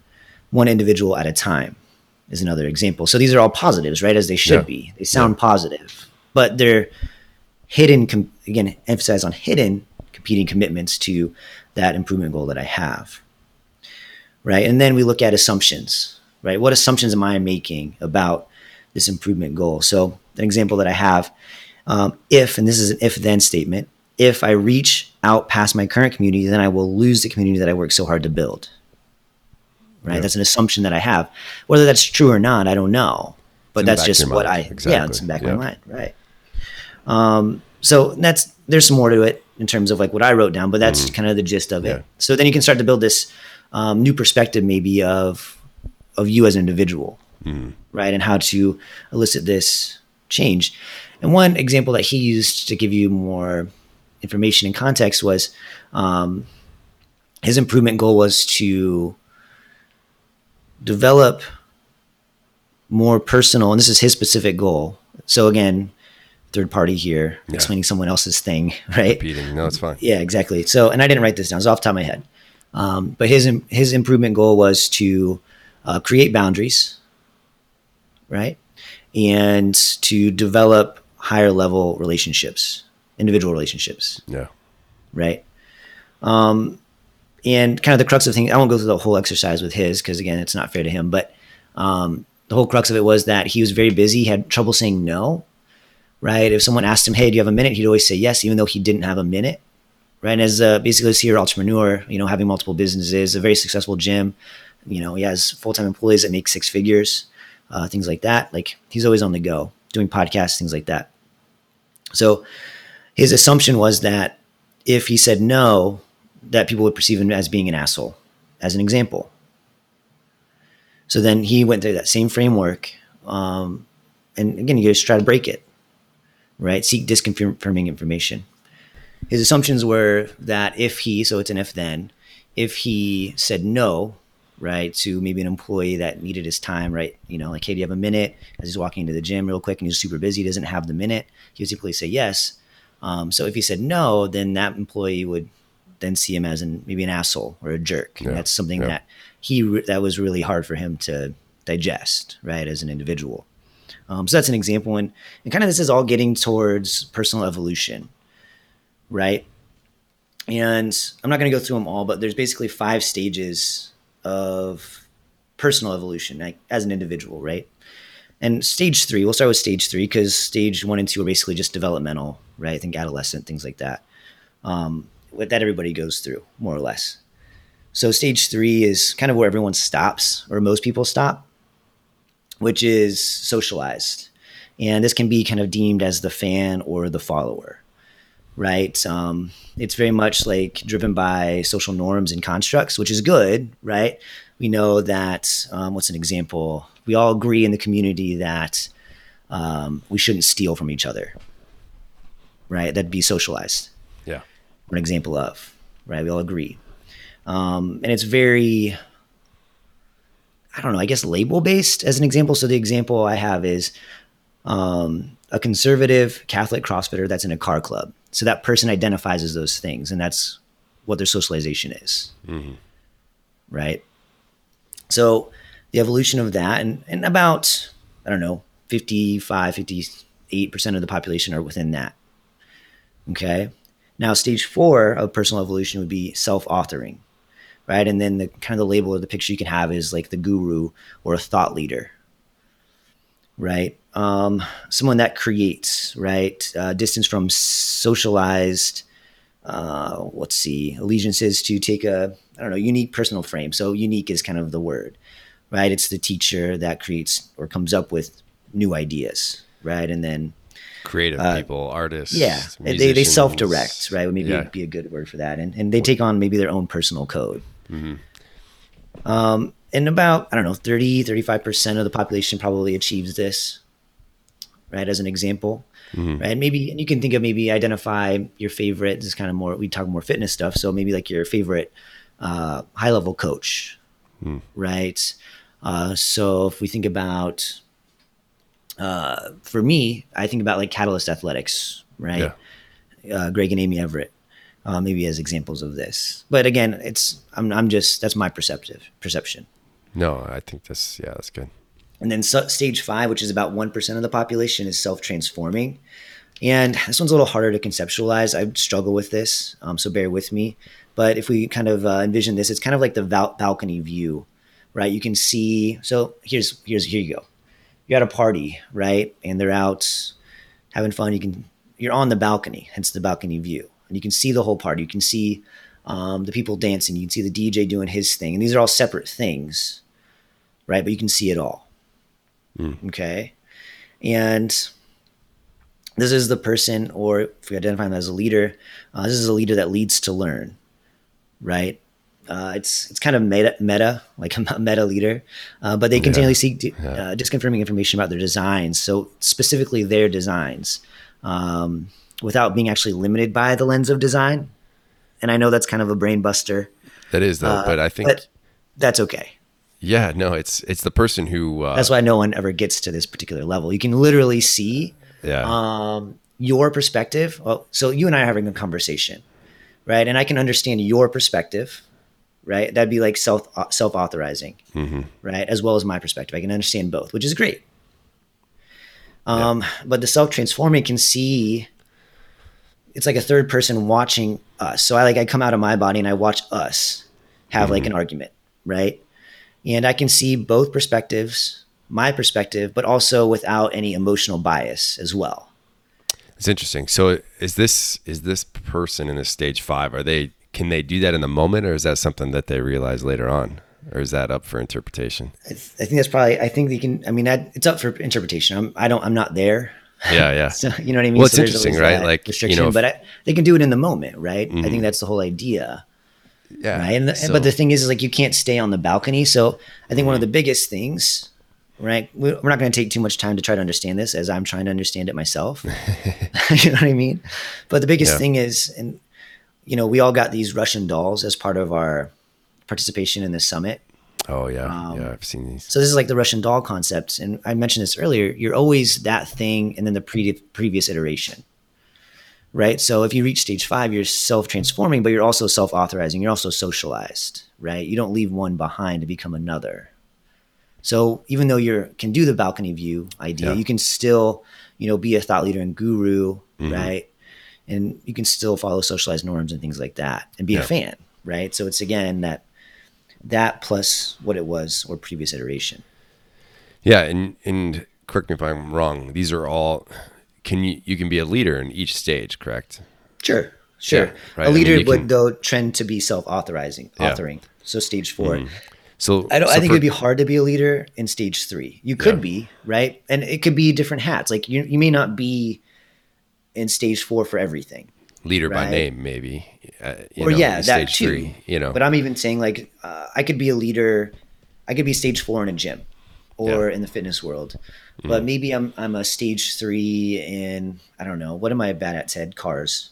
Speaker 2: one individual at a time is another example. So these are all positives, right? As they should yeah. be. They sound yeah. positive, but they're hidden, com- again, emphasize on hidden competing commitments to that improvement goal that I have. Right. And then we look at assumptions, right? What assumptions am I making about this improvement goal? So, an example that I have um, if, and this is an if then statement, if I reach out past my current community, then I will lose the community that I worked so hard to build. Right. That's an assumption that I have. Whether that's true or not, I don't know. But that's just what I, exactly. yeah, it's in the back of my mind. Right. Um, so that's, there's some more to it in terms of like what I wrote down, but that's mm. kind of the gist of it. Yeah. So then you can start to build this um, new perspective, maybe of of you as an individual, mm. right, and how to elicit this change. And one example that he used to give you more information and context was um, his improvement goal was to develop more personal, and this is his specific goal. So again, third party here yeah. explaining someone else's thing, right?
Speaker 1: Repeating. No, it's fine.
Speaker 2: Yeah, exactly. So, and I didn't write this down. It's off the top of my head. Um, but his his improvement goal was to uh, create boundaries, right, and to develop higher level relationships, individual relationships.
Speaker 1: Yeah.
Speaker 2: Right. Um, and kind of the crux of things, I won't go through the whole exercise with his because again, it's not fair to him. But um, the whole crux of it was that he was very busy, had trouble saying no, right? If someone asked him, "Hey, do you have a minute?" He'd always say yes, even though he didn't have a minute, right? And as a, basically a serial entrepreneur, you know, having multiple businesses, a very successful gym, you know, he has full time employees that make six figures, uh, things like that. Like he's always on the go, doing podcasts, things like that. So his assumption was that if he said no, that people would perceive him as being an asshole, as an example. So then he went through that same framework. Um, and again, you just try to break it right? Seek disconfirming information. His assumptions were that if he, so it's an if then, if he said no, right? To maybe an employee that needed his time, right? You know, like, hey, do you have a minute? As he's walking into the gym real quick and he's super busy, doesn't have the minute. He would typically say yes. Um, so if he said no, then that employee would then see him as an maybe an asshole or a jerk.
Speaker 1: Yeah,
Speaker 2: That's something
Speaker 1: yeah.
Speaker 2: that he that was really hard for him to digest, right, as an individual. Um, so that's an example, and, and kind of this is all getting towards personal evolution, right? And I'm not going to go through them all, but there's basically five stages of personal evolution like, as an individual, right? And stage three, we'll start with stage three because stage one and two are basically just developmental, right? I think adolescent, things like that. Um, that everybody goes through, more or less. So stage three is kind of where everyone stops, or most people stop, which is socialized. And this can be kind of deemed as the fan or the follower, right? Um, it's very much like driven by social norms and constructs, which is good, right? We know that, um, what's an example? We all agree in the community that um, we shouldn't steal from each other, right? That'd be socialized
Speaker 1: Yeah.
Speaker 2: an example of, right? We all agree. Um, and it's very, I don't know, I guess label based as an example. So the example I have is um, a conservative Catholic CrossFitter that's in a car club. So that person identifies as those things, and that's what their socialization is, right? So the evolution of that, and, and about, I don't know, 55, 58% of the population are within that. Okay. Now, stage four of personal evolution would be self-authoring, right? And then the kind of the label or the picture you can have is like the guru or a thought leader, right? Um, someone that creates, right? Uh, distance from socialized, uh, let's see, allegiances to take a, I don't know, unique personal frame. So unique is kind of the word, right? It's the teacher that creates or comes up with new ideas, right? And then
Speaker 1: Creative people, artists.
Speaker 2: Uh, yeah, they, they self-direct, right? Would maybe
Speaker 1: Yeah.
Speaker 2: be a good word for that, and and they take on maybe their own personal code. Um, and about I don't know 30, 35 percent of the population probably achieves this, right? As an example, right? Maybe and you can think of maybe identify your favorite. This is kind of more we talk more fitness stuff, so maybe like your favorite uh, high level coach, right? Uh, so if we think about uh, for me, I think about like Catalyst Athletics, right?
Speaker 1: Yeah.
Speaker 2: Uh, Greg and Amy Everett, uh, maybe as examples of this. But again, it's I'm I'm just that's my perceptive perception.
Speaker 1: No, I think that's yeah, that's good.
Speaker 2: And then so, stage five, which is about one percent of the population, is self transforming. And this one's a little harder to conceptualize. I struggle with this, um, so bear with me. But if we kind of uh, envision this, it's kind of like the val- balcony view, right? You can see. So here's here's here you go. You're at a party, right? And they're out having fun. You can you're on the balcony, hence the balcony view, and you can see the whole party. You can see um, the people dancing. You can see the DJ doing his thing, and these are all separate things, right? But you can see it all. Okay, and this is the person, or if we identify them as a leader, uh, this is a leader that leads to learn, right? Uh, it's it's kind of meta, meta like a meta leader, uh, but they continually seek di- uh, disconfirming information about their designs. So specifically their designs, um, without being actually limited by the lens of design. And I know that's kind of a brain buster,
Speaker 1: That is though,
Speaker 2: uh,
Speaker 1: but I think
Speaker 2: but that's okay.
Speaker 1: yeah, no, it's it's the person who uh,
Speaker 2: That's why no one ever gets to this particular level. You can literally see
Speaker 1: yeah
Speaker 2: um, your perspective. Well, so you and I are having a conversation, right? And I can understand your perspective, right? That'd be like self self authorizing, right? As well as my perspective. I can understand both, which is great. Um, But the self transforming can see. It's like a third person watching us. So I like I come out of my body and I watch us have like mm-hmm. an argument, right? And I can see both perspectives, my perspective, but also without any emotional bias as well.
Speaker 1: It's interesting. So is this is this person in this stage five? Are they can they do that in the moment, or is that something that they realize later on, or is that up for interpretation?
Speaker 2: I, th- I think that's probably. I think they can. I mean, that, it's up for interpretation. I'm, I don't. I'm not there.
Speaker 1: Yeah, yeah.
Speaker 2: So you know what I mean.
Speaker 1: Well, it's
Speaker 2: So
Speaker 1: interesting, right? Like, you know, if-
Speaker 2: but I, they can do it in the moment, right? I think mm-hmm. that's the whole idea,
Speaker 1: Yeah.
Speaker 2: right? And the,
Speaker 1: So-
Speaker 2: but the thing is, is like you can't stay on the balcony. So I think one of mm-hmm. the biggest things, right? we- We're not going to take too much time to try to understand this, as I'm trying to understand it myself. you know what I mean? But the biggest
Speaker 1: Yeah.
Speaker 2: thing is, and you know, we all got these Russian dolls as part of our participation in the summit.
Speaker 1: Oh yeah, um, yeah, I've seen these.
Speaker 2: So this is like the Russian doll concept, and I mentioned this earlier. You're always that thing, and then the pre- previous iteration, right? So if you reach stage five, you're self-transforming, but you're also self-authorizing. You're also socialized, right? You don't leave one behind to become another. So even though you can do the balcony view idea, yeah. you can still, you know, be a thought leader and guru, mm-hmm. right? And you can still follow socialized norms and things like that, and be yeah. a fan, right? So it's again that that plus what it was or previous iteration.
Speaker 1: Yeah, and and correct me if I'm wrong. These are all can you you can be a leader in each stage, correct?
Speaker 2: Sure, sure. Yeah, right? A leader I mean, would can, though trend to be self-authorizing, yeah. authoring. So stage 4 mm-hmm. So I don't. So I think for, it'd be hard to be a leader in stage three. You could yeah. be right, and it could be different hats. Like you, you may not be in stage four for everything
Speaker 1: leader right? by name, maybe. Uh,
Speaker 2: or know, yeah, that too. Three, you know, but I'm even saying like uh, I could be a leader. I could be stage four in a gym, or yeah. in the fitness world, mm. but maybe I'm I'm a stage three in I don't know what am I bad at? Ted cars,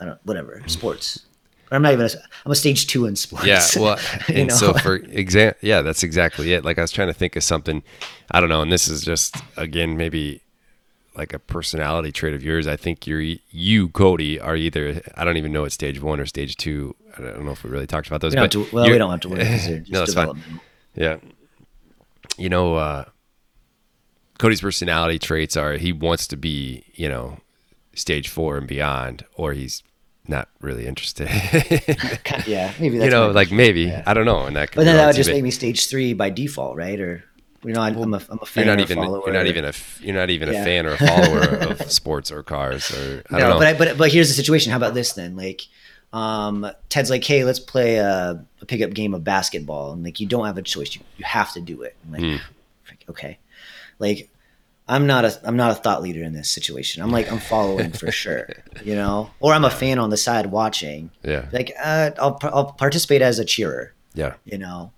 Speaker 2: I don't whatever sports. Or I'm not even. A, I'm a stage two in sports.
Speaker 1: Yeah, well, and know? so for example, yeah, that's exactly it. Like I was trying to think of something, I don't know, and this is just again maybe like a personality trait of yours. I think you're you, Cody, are either I don't even know what stage one or stage two. I don't know if we really talked about those.
Speaker 2: We but to, well, we don't have to worry. no, that's fine.
Speaker 1: Yeah, you know, uh, Cody's personality traits are he wants to be, you know, stage four and beyond, or he's not really interested.
Speaker 2: yeah, maybe
Speaker 1: you know, like maybe yeah. I don't know, and that.
Speaker 2: But then that would just make me stage three by default, right? Or you know, I, am a, I'm a fan.
Speaker 1: You're not even you're not even a you're not even yeah. a fan or a follower of sports or cars or I no,
Speaker 2: but I, but but here's the situation. How about this then? Like, um, Ted's like, hey, let's play a, a pickup game of basketball, and like you don't have a choice. You you have to do it. I'm like, mm. okay, like I'm not a I'm not a thought leader in this situation. I'm like I'm following for sure, you know, or I'm a fan on the side watching.
Speaker 1: Yeah,
Speaker 2: like uh, I'll I'll participate as a cheerer.
Speaker 1: Yeah,
Speaker 2: you know,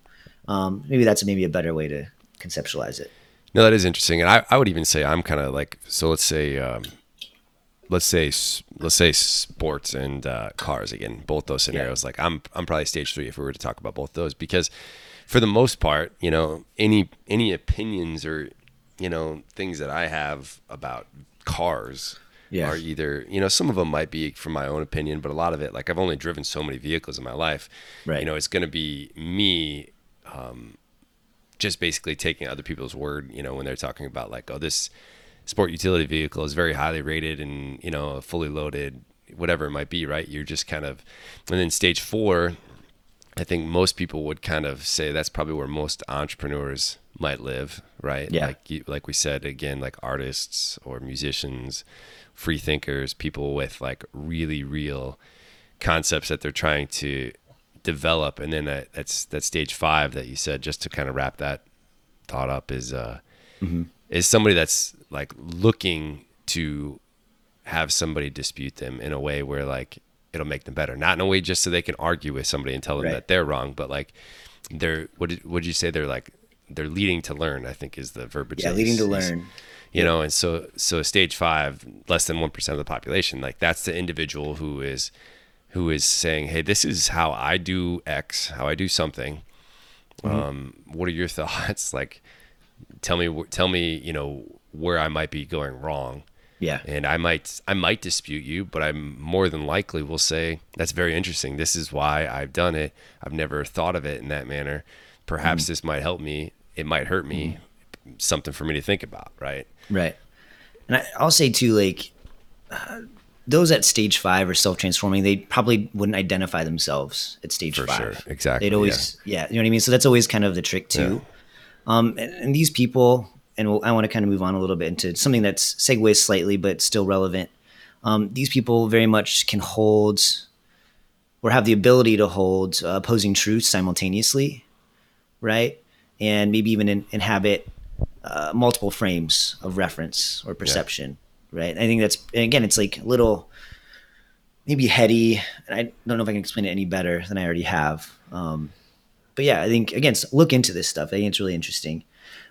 Speaker 2: um, maybe that's maybe a better way to conceptualize it.
Speaker 1: No, that is interesting, and I, I would even say I'm kind of like so. Let's say, um, let's say, let's say sports and uh, cars again. Both those scenarios, yeah. like I'm I'm probably stage three if we were to talk about both those because, for the most part, you know, any any opinions or you know things that I have about cars are either you know some of them might be from my own opinion, but a lot of it, like I've only driven so many vehicles in my life. Right. You know, it's going to be me. Um, just basically taking other people's word, you know, when they're talking about like, oh, this sport utility vehicle is very highly rated and, you know, fully loaded, whatever it might be, right? You're just kind of, and then stage four, I think most people would kind of say that's probably where most entrepreneurs might live, right?
Speaker 2: Yeah.
Speaker 1: Like, you, like we said, again, like artists or musicians, free thinkers, people with like really real concepts that they're trying to develop, and then that, that's that stage five that you said. Just to kind of wrap that thought up is uh, mm-hmm. is somebody that's like looking to have somebody dispute them in a way where like it'll make them better, not in a way just so they can argue with somebody and tell them right. that they're wrong, but like they're what did would you say they're like they're leading to learn. I think is the verbiage.
Speaker 2: Yeah, leading to learn.
Speaker 1: You know, and so so stage five, less than one percent of the population, like that's the individual who is who is saying, "Hey, this is how I do X, how I do something. Mm-hmm. Um, what are your thoughts? like, tell me, tell me, you know, where I might be going wrong."
Speaker 2: Yeah.
Speaker 1: And I might I might dispute you, but I'm more than likely will say that's very interesting. This is why I've done it. I've never thought of it in that manner. Perhaps mm-hmm. this might help me. It might hurt me. Mm-hmm. Something for me to think about, right?
Speaker 2: Right. And I, will say too, like uh, those at stage five are self transforming. They probably wouldn't identify themselves at stage For five. Sure.
Speaker 1: Exactly.
Speaker 2: They'd always, yeah. yeah. you know what I mean? So that's always kind of the trick too. Yeah. Um, and, and, these people, and we'll, I want to kind of move on a little bit into something that's segues slightly, but still relevant. Um, these people very much can hold or have the ability to hold uh, opposing truths simultaneously, right? And maybe even in, inhabit uh, multiple frames of reference or perception right? I think that's again, it's like a little maybe heady, and I don't know if I can explain it any better than I already have. Um, but yeah, I think again, look into this stuff. I think it's really interesting.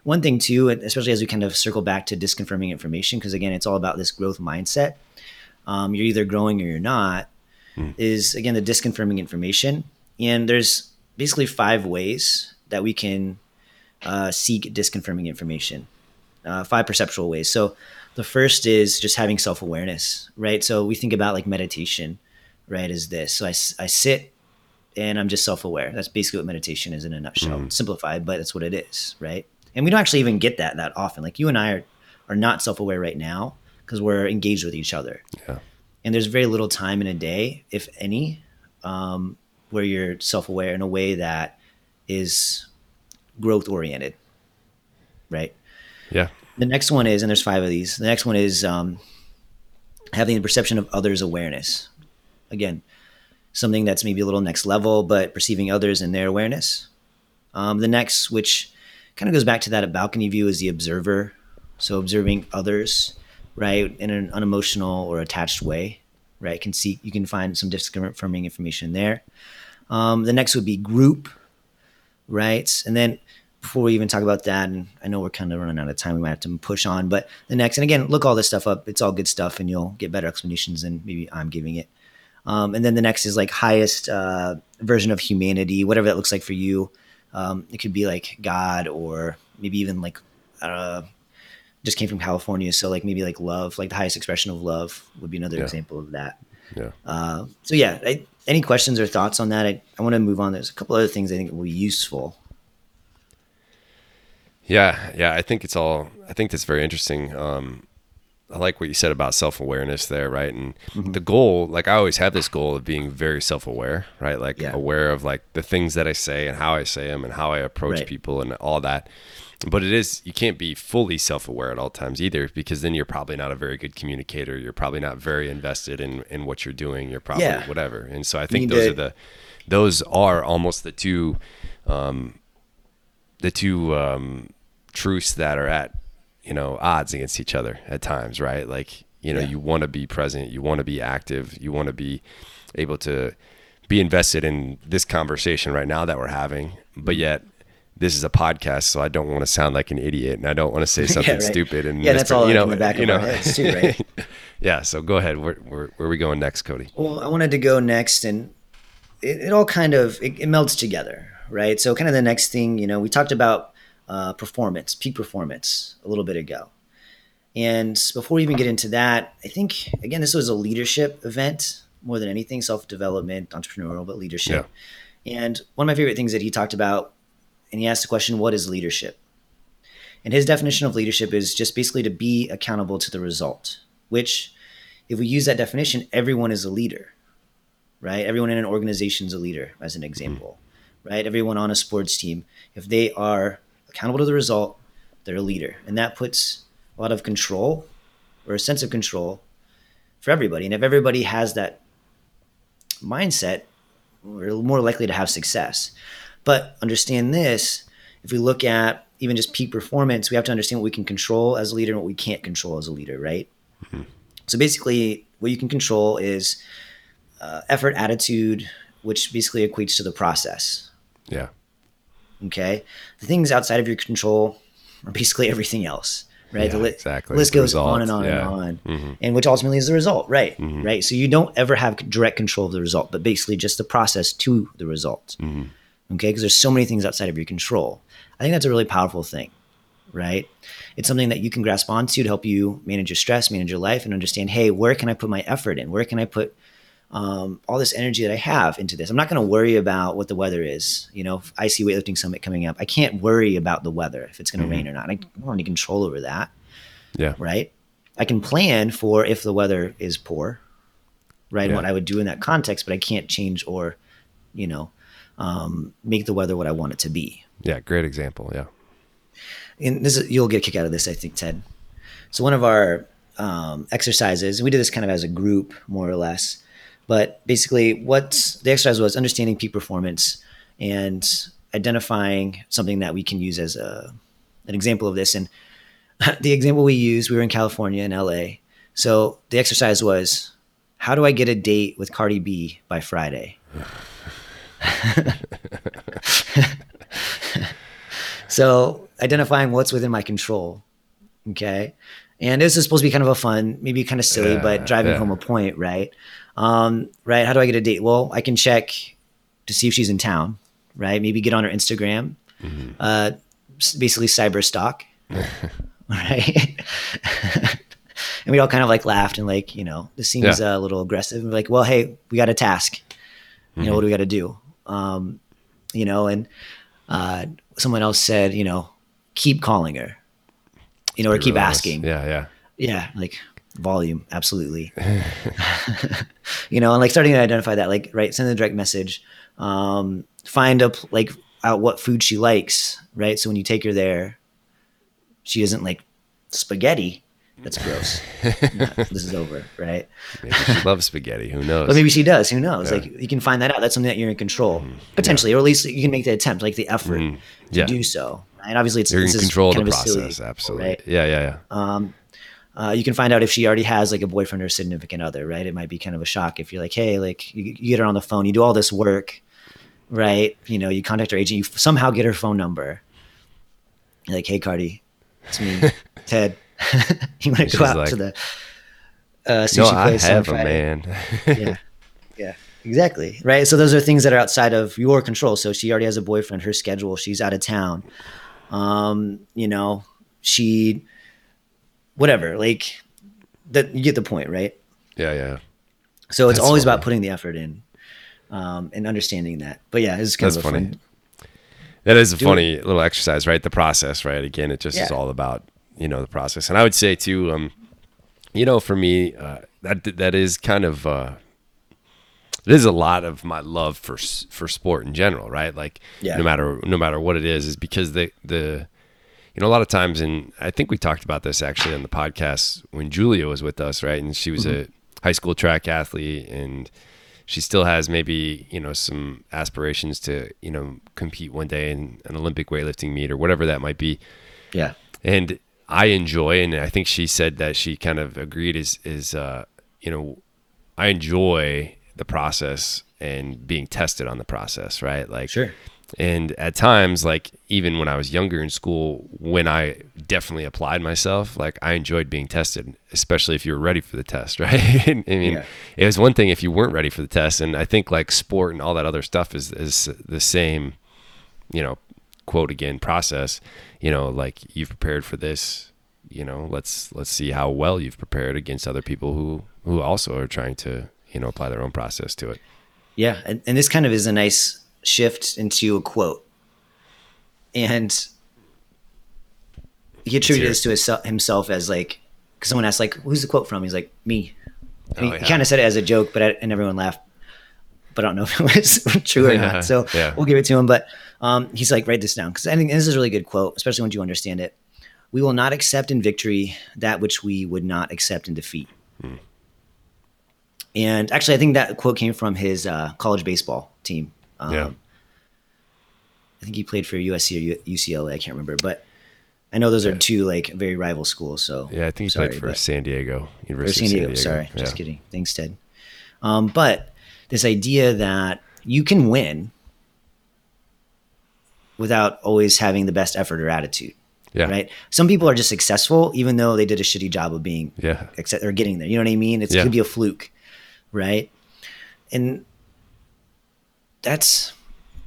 Speaker 2: One thing too, especially as we kind of circle back to disconfirming information, because again, it's all about this growth mindset. Um, you're either growing or you're not. Hmm. Is again the disconfirming information, and there's basically five ways that we can uh, seek disconfirming information. Uh, five perceptual ways. So the first is just having self awareness, right? So we think about like meditation, right? Is this? So I, I sit and I'm just self aware. That's basically what meditation is in a nutshell. Mm. Simplified, but that's what it is, right? And we don't actually even get that that often. Like you and I are, are not self aware right now because we're engaged with each other.
Speaker 1: Yeah.
Speaker 2: And there's very little time in a day, if any, um, where you're self aware in a way that is growth oriented, right?
Speaker 1: Yeah.
Speaker 2: The next one is, and there's five of these. The next one is um, having the perception of others' awareness. Again, something that's maybe a little next level, but perceiving others and their awareness. Um, the next, which kind of goes back to that balcony view, is the observer. So observing others, right, in an unemotional or attached way, right? Can see you can find some disconfirming information there. Um, the next would be group, right, and then before we even talk about that, and I know we're kind of running out of time, we might have to push on. But the next, and again, look all this stuff up. It's all good stuff, and you'll get better explanations than maybe I'm giving it. Um, and then the next is like highest uh, version of humanity, whatever that looks like for you. Um, it could be like God, or maybe even like uh, just came from California, so like maybe like love, like the highest expression of love would be another
Speaker 1: Yeah.
Speaker 2: example of that.
Speaker 1: Yeah.
Speaker 2: Uh, so yeah, I, any questions or thoughts on that? I, I want to move on. There's a couple other things I think will be useful.
Speaker 1: Yeah, yeah, I think it's all. I think that's very interesting. Um, I like what you said about self awareness there, right? And
Speaker 2: Mm-hmm.
Speaker 1: the goal, like I always have this goal of being very self aware, right? Like
Speaker 2: Yeah.
Speaker 1: aware of like the things that I say and how I say them and how I approach
Speaker 2: Right.
Speaker 1: people and all that. But it is you can't be fully self aware at all times either, because then you're probably not a very good communicator. You're probably not very invested in in what you're doing. You're probably
Speaker 2: Yeah.
Speaker 1: whatever. And so I think those
Speaker 2: to-
Speaker 1: are the those are almost the two um, the two um, truths that are at you know odds against each other at times right like you know
Speaker 2: Yeah.
Speaker 1: you want to be present you want to be active you want to be able to be invested in this conversation right now that we're having but
Speaker 2: Mm-hmm.
Speaker 1: yet this is a podcast so i don't want to sound like an idiot and i don't want to say something
Speaker 2: right.
Speaker 1: stupid and
Speaker 2: Yeah, that's all
Speaker 1: you
Speaker 2: in
Speaker 1: know
Speaker 2: the back
Speaker 1: you
Speaker 2: of
Speaker 1: know
Speaker 2: our heads too, right?
Speaker 1: yeah so go ahead where, where, where are we going next cody
Speaker 2: Well, I wanted to go next, and it, it all kind of it, it melts together, right? So, kind of the next thing, you know, we talked about uh, performance, peak performance, a little bit ago, and before we even get into that, I think again, this was a leadership event more than anything, self development, entrepreneurial, but leadership. And one of my favorite things that he talked about, and he asked the question, "What is leadership?" And his definition of leadership is just basically to be accountable to the result, which if we use that definition, everyone is a leader, right? Everyone in an organization is a leader, as an example, right? Everyone on a sports team, if they are accountable to the result, they're a leader. And that puts a lot of control or a sense of control for everybody. And if everybody has that mindset, we're more likely to have success. But understand this if we look at even just peak performance, we have to understand what we can control as a leader and what we can't control as a leader, right? So basically, what you can control is uh, effort, attitude, which basically equates to the process.
Speaker 1: yeah
Speaker 2: Okay, the things outside of your control are basically everything else, right?
Speaker 1: Yeah,
Speaker 2: the li-
Speaker 1: exactly.
Speaker 2: list goes on and on
Speaker 1: yeah. Mm-hmm.
Speaker 2: and on, and which ultimately is the result, right? Right. So you don't ever have direct control of the result, but basically just the process to the result.
Speaker 1: Mm-hmm.
Speaker 2: Okay, because there's so many things outside of your control. I think that's a really powerful thing, right? It's something that you can grasp onto to help you manage your stress, manage your life, and understand, hey, where can I put my effort in? Where can I put um, all this energy that I have into this? I'm not going to worry about what the weather is. You know, if I see weightlifting summit coming up. I can't worry about the weather if it's going to rain or not. I don't have any control over that,
Speaker 1: yeah
Speaker 2: right? I can plan for if the weather is poor, right?
Speaker 1: Yeah.
Speaker 2: what I would do in that context, but I can't change or, you know, um, make the weather what I want it to be
Speaker 1: yeah great example yeah
Speaker 2: and this is, you'll get a kick out of this, I think, Ted. So one of our um, exercises, and we did this kind of as a group, more or less, but basically, what the exercise was understanding peak performance and identifying something that we can use as a an example of this. And the example we used, we were in California in LA. So the exercise was, how do I get a date with Cardi B by Friday? So identifying what's within my control. Okay. And this is supposed to be kind of a fun, maybe kind of silly,
Speaker 1: Yeah,
Speaker 2: but driving
Speaker 1: yeah.
Speaker 2: home a point, right? Um, right. How do I get a date? Well, I can check to see if she's in town, right? Maybe get on her Instagram, uh, basically cyber stalk, right? and we all kind of like laughed and like, you know, this seems
Speaker 1: Yeah.
Speaker 2: a little aggressive. And like, well, hey, we got a task. You know, what do we got to do? Um, you know, and uh, someone else said, you know, keep calling her, you know, or keep asking.
Speaker 1: Yeah, yeah.
Speaker 2: Yeah, like volume, absolutely. you know, and like starting to identify that, like, right, send a direct message, um, find a like out what food she likes, right? So when you take her there, she isn't like spaghetti. That's gross. No, this is over, right?
Speaker 1: Maybe she loves spaghetti. Who knows?
Speaker 2: But maybe she does. Who knows? Like you can find that out. That's something that you're in control, potentially, or at least you can make the attempt, like the effort to
Speaker 1: Mm-hmm. Yeah.
Speaker 2: do so. And obviously, it's
Speaker 1: You're in control of the
Speaker 2: a silly-
Speaker 1: process. Absolutely.
Speaker 2: right?
Speaker 1: Yeah, yeah, yeah.
Speaker 2: Uh, you can find out if she already has like a boyfriend or significant other, right? It might be kind of a shock if you're like, hey, like you, you get her on the phone, you do all this work, right? You know, you contact her agent, you somehow get her phone number. You're like, hey, Cardi, it's me, Ted. you want to go out
Speaker 1: like,
Speaker 2: to the uh, sushi
Speaker 1: no, I
Speaker 2: place on
Speaker 1: have a man.
Speaker 2: yeah, yeah, exactly. Right. So those are things that are outside of your control. So she already has a boyfriend. Her schedule. She's out of town. Um, you know, she, whatever. Like that. You get the point, right?
Speaker 1: yeah, yeah.
Speaker 2: So it's
Speaker 1: That's
Speaker 2: always
Speaker 1: funny.
Speaker 2: about putting the effort in, um, and understanding that. But yeah, it's kind
Speaker 1: That's
Speaker 2: of
Speaker 1: funny.
Speaker 2: fun.
Speaker 1: That is a
Speaker 2: Do
Speaker 1: funny little exercise, right? The process, right? Again, it just is all about you know the process. And I would say too, um, you know, for me, uh, that that is kind of uh, it is a lot of my love for for sport in general, right? Like
Speaker 2: Yeah.
Speaker 1: no matter no matter what it is, is because the the you know a lot of times, and I think we talked about this actually on the podcast when Julia was with us, right? And she was a high school track athlete and she still has maybe you know some aspirations to you know compete one day in an Olympic weightlifting meet or whatever that might be.
Speaker 2: Yeah.
Speaker 1: And I enjoy, and I think she said that she kind of agreed is is uh, you know I enjoy the process and being tested on the process, right? Like
Speaker 2: Sure.
Speaker 1: And at times, like even when I was younger in school, when I definitely applied myself, like I enjoyed being tested, especially if you were ready for the test, right? I mean,
Speaker 2: Yeah.
Speaker 1: it was one thing if you weren't ready for the test, and I think like sport and all that other stuff is is the same, you know, quote again process. You know, like you've prepared for this. You know, let's let's see how well you've prepared against other people who who also are trying to you know apply their own process to it.
Speaker 2: Yeah, and, and this kind of is a nice shift into a quote, and he attributed this to his, himself as like, because someone asked like, "Who's the quote from?" He's like, "Me."
Speaker 1: Oh,
Speaker 2: he
Speaker 1: yeah.
Speaker 2: kind of said it as a joke, but I, and everyone laughed. But I don't know if it was true or not. So
Speaker 1: yeah.
Speaker 2: we'll give it to him. But um, he's like, write this down because I think this is a really good quote, especially once you understand it. We will not accept in victory that which we would not accept in defeat.
Speaker 1: Hmm.
Speaker 2: And actually, I think that quote came from his uh, college baseball team. Um,
Speaker 1: Yeah.
Speaker 2: I think he played for USC or UCLA. I can't remember, but I know those are two like very rival schools. So
Speaker 1: Yeah, I think he
Speaker 2: sorry,
Speaker 1: played for San Diego
Speaker 2: or
Speaker 1: University.
Speaker 2: San
Speaker 1: of
Speaker 2: Diego. Sorry,
Speaker 1: Yeah.
Speaker 2: just kidding. Thanks, Ted. Um, but this idea that you can win without always having the best effort or attitude,
Speaker 1: Yeah.
Speaker 2: right? Some people are just successful even though they did a shitty job of being
Speaker 1: Yeah.
Speaker 2: except or getting there. You know what I mean? It's
Speaker 1: Yeah.
Speaker 2: could be a fluke, right? And that's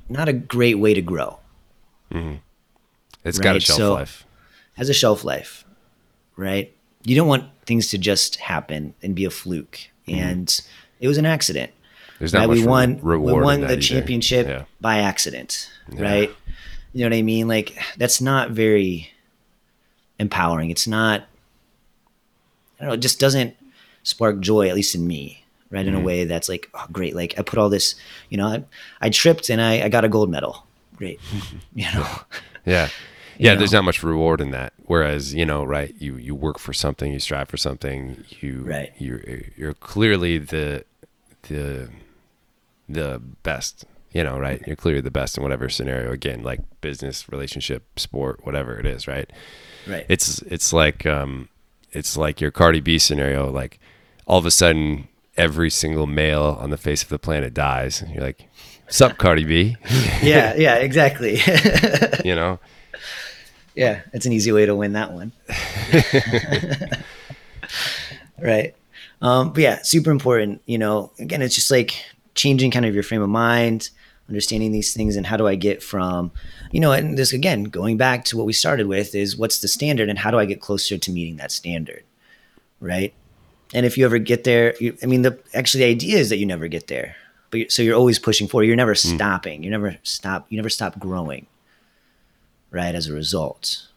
Speaker 2: not a great way to grow. Mm-hmm.
Speaker 1: It's got a shelf
Speaker 2: so-
Speaker 1: life.
Speaker 2: Has a shelf life, right? You don't want things to just happen and be a fluke. Mm-hmm. And it was an accident.
Speaker 1: There's not
Speaker 2: right?
Speaker 1: much
Speaker 2: we won.
Speaker 1: reward.
Speaker 2: we won the championship
Speaker 1: Yeah.
Speaker 2: by accident, right? You know what I mean? Like that's not very empowering. It's not. I don't know. It just doesn't spark joy, at least in me, right?
Speaker 1: Mm-hmm.
Speaker 2: In a way that's like, oh, great. Like I put all this. You know, I, I tripped and I, I got a gold medal. Great. you know.
Speaker 1: Yeah. Yeah,
Speaker 2: know?
Speaker 1: there's not much reward in that. Whereas, you know, right, you you work for something, you strive for something, you
Speaker 2: Right.
Speaker 1: you're you're clearly the the the best, you know, right? You're clearly the best in whatever scenario again, like business, relationship, sport, whatever it is, right?
Speaker 2: Right.
Speaker 1: It's it's like um it's like your Cardi B scenario like all of a sudden every single male on the face of the planet dies. And you're like, "Sup, Cardi B?"
Speaker 2: yeah. Yeah. Exactly.
Speaker 1: you know?
Speaker 2: Yeah, it's an easy way to win that one. right. Um, but yeah, super important. You know, again, it's just like changing kind of your frame of mind, understanding these things and how do I get from, you know, and this again, going back to what we started with is what's the standard and how do I get closer to meeting that standard? Right. And if you ever get there, you, I mean, the actually the idea is that you never get there, but you, so you're always pushing forward. You're never
Speaker 1: Hmm.
Speaker 2: stopping. You never stop. You never stop growing. Right. As a result.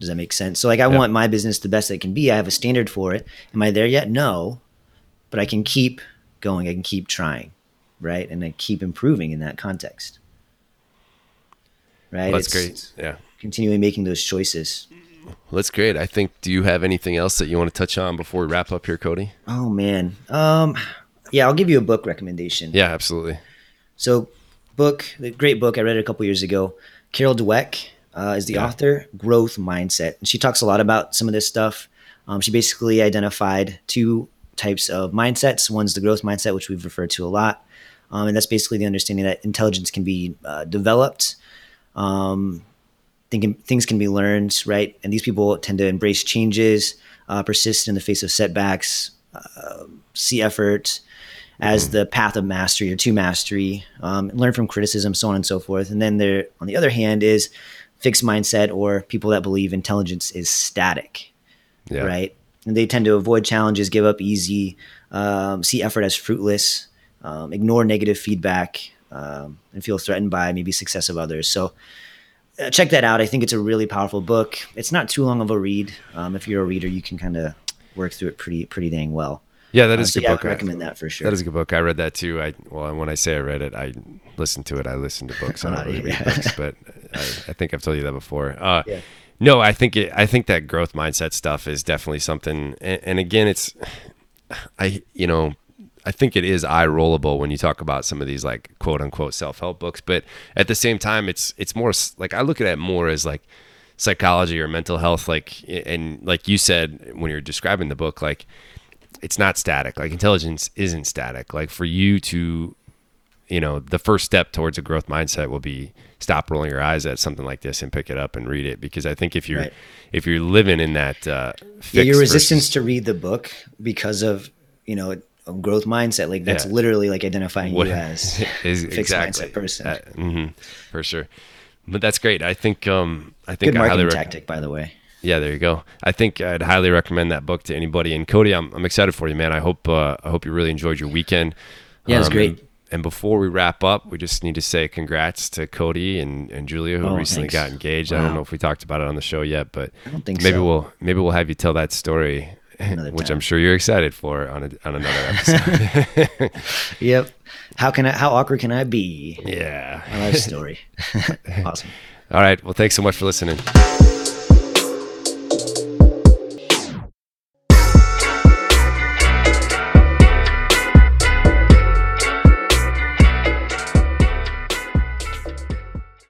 Speaker 2: Does that make sense? So like I
Speaker 1: Yeah.
Speaker 2: want my business the best it can be. I have a standard for it. Am I there yet? No. But I can keep going. I can keep trying. Right. And I keep improving in that context. Right.
Speaker 1: That's
Speaker 2: It's
Speaker 1: great. Yeah.
Speaker 2: Continually making those choices.
Speaker 1: That's great. I think. Do you have anything else that you want to touch on before we wrap up here, Cody?
Speaker 2: Oh man. Um yeah, I'll give you a book recommendation.
Speaker 1: Yeah, absolutely.
Speaker 2: So, book, the great book I read it a couple years ago. Carol Dweck uh, is the
Speaker 1: Yeah.
Speaker 2: author. Growth Mindset, and she talks a lot about some of this stuff. Um, she basically identified two types of mindsets. One's the growth mindset, which we've referred to a lot, um, and that's basically the understanding that intelligence can be uh, developed. Um, thinking things can be learned, right? And these people tend to embrace changes, uh, persist in the face of setbacks, uh, see effort as the path of mastery or to mastery, um, learn from criticism, so on and so forth. And then there, on the other hand, is fixed mindset or people that believe intelligence is static,
Speaker 1: Yeah.
Speaker 2: right? And they tend to avoid challenges, give up easy, um, see effort as fruitless, um, ignore negative feedback, um, and feel threatened by maybe success of others. So check that out. I think it's a really powerful book. It's not too long of a read. Um, if you're a reader, you can kind of work through it pretty pretty dang well.
Speaker 1: Yeah, that is Uh,
Speaker 2: so
Speaker 1: a good
Speaker 2: yeah,
Speaker 1: book.
Speaker 2: I recommend that for sure.
Speaker 1: That is a good book. I read that too. I well, when I say I read it, I listened to it. I listen to books. I don't
Speaker 2: Uh,
Speaker 1: really read books, but I, I think I've told you that before. Uh,
Speaker 2: Yeah.
Speaker 1: No, I think it, I think that growth mindset stuff is definitely something. And, and again, it's I you know I think it is eye rollable when you talk about some of these like quote unquote self help books, but at the same time, it's it's more like I look at it more as like psychology or mental health. Like and like you said when you're describing the book, like it's not static. Like intelligence isn't static. Like for you to, you know, the first step towards a growth mindset will be stop rolling your eyes at something like this and pick it up and read it. Because I think if you're
Speaker 2: Right.
Speaker 1: if you're living in that uh,
Speaker 2: yeah, your resistance
Speaker 1: versus-
Speaker 2: to read the book because of you know growth mindset, like that's
Speaker 1: Yeah.
Speaker 2: literally like identifying
Speaker 1: what
Speaker 2: you as
Speaker 1: is
Speaker 2: fixed
Speaker 1: exactly
Speaker 2: mindset person.
Speaker 1: Uh, mhm, for sure. But that's great. I think um I think
Speaker 2: Good
Speaker 1: I highly
Speaker 2: marketing
Speaker 1: rec-
Speaker 2: tactic, by the way.
Speaker 1: Yeah, there you go. I think I'd highly recommend that book to anybody. And Cody, I'm, I'm excited for you, man. I hope uh, I hope you really enjoyed your weekend.
Speaker 2: Yeah, it was
Speaker 1: Um,
Speaker 2: great.
Speaker 1: And, and before we wrap up, we just need to say congrats to Cody and, and Julia who
Speaker 2: Oh,
Speaker 1: recently
Speaker 2: thanks.
Speaker 1: got engaged. I don't know if we talked about it on the show yet, but
Speaker 2: I don't think
Speaker 1: maybe
Speaker 2: so.
Speaker 1: we'll maybe we'll have you tell that story, which. I'm sure you're excited for on a, on another episode.
Speaker 2: Yep. How can I? How awkward can I be?
Speaker 1: yeah.
Speaker 2: My love story. awesome.
Speaker 1: All right. Well, thanks so much for listening.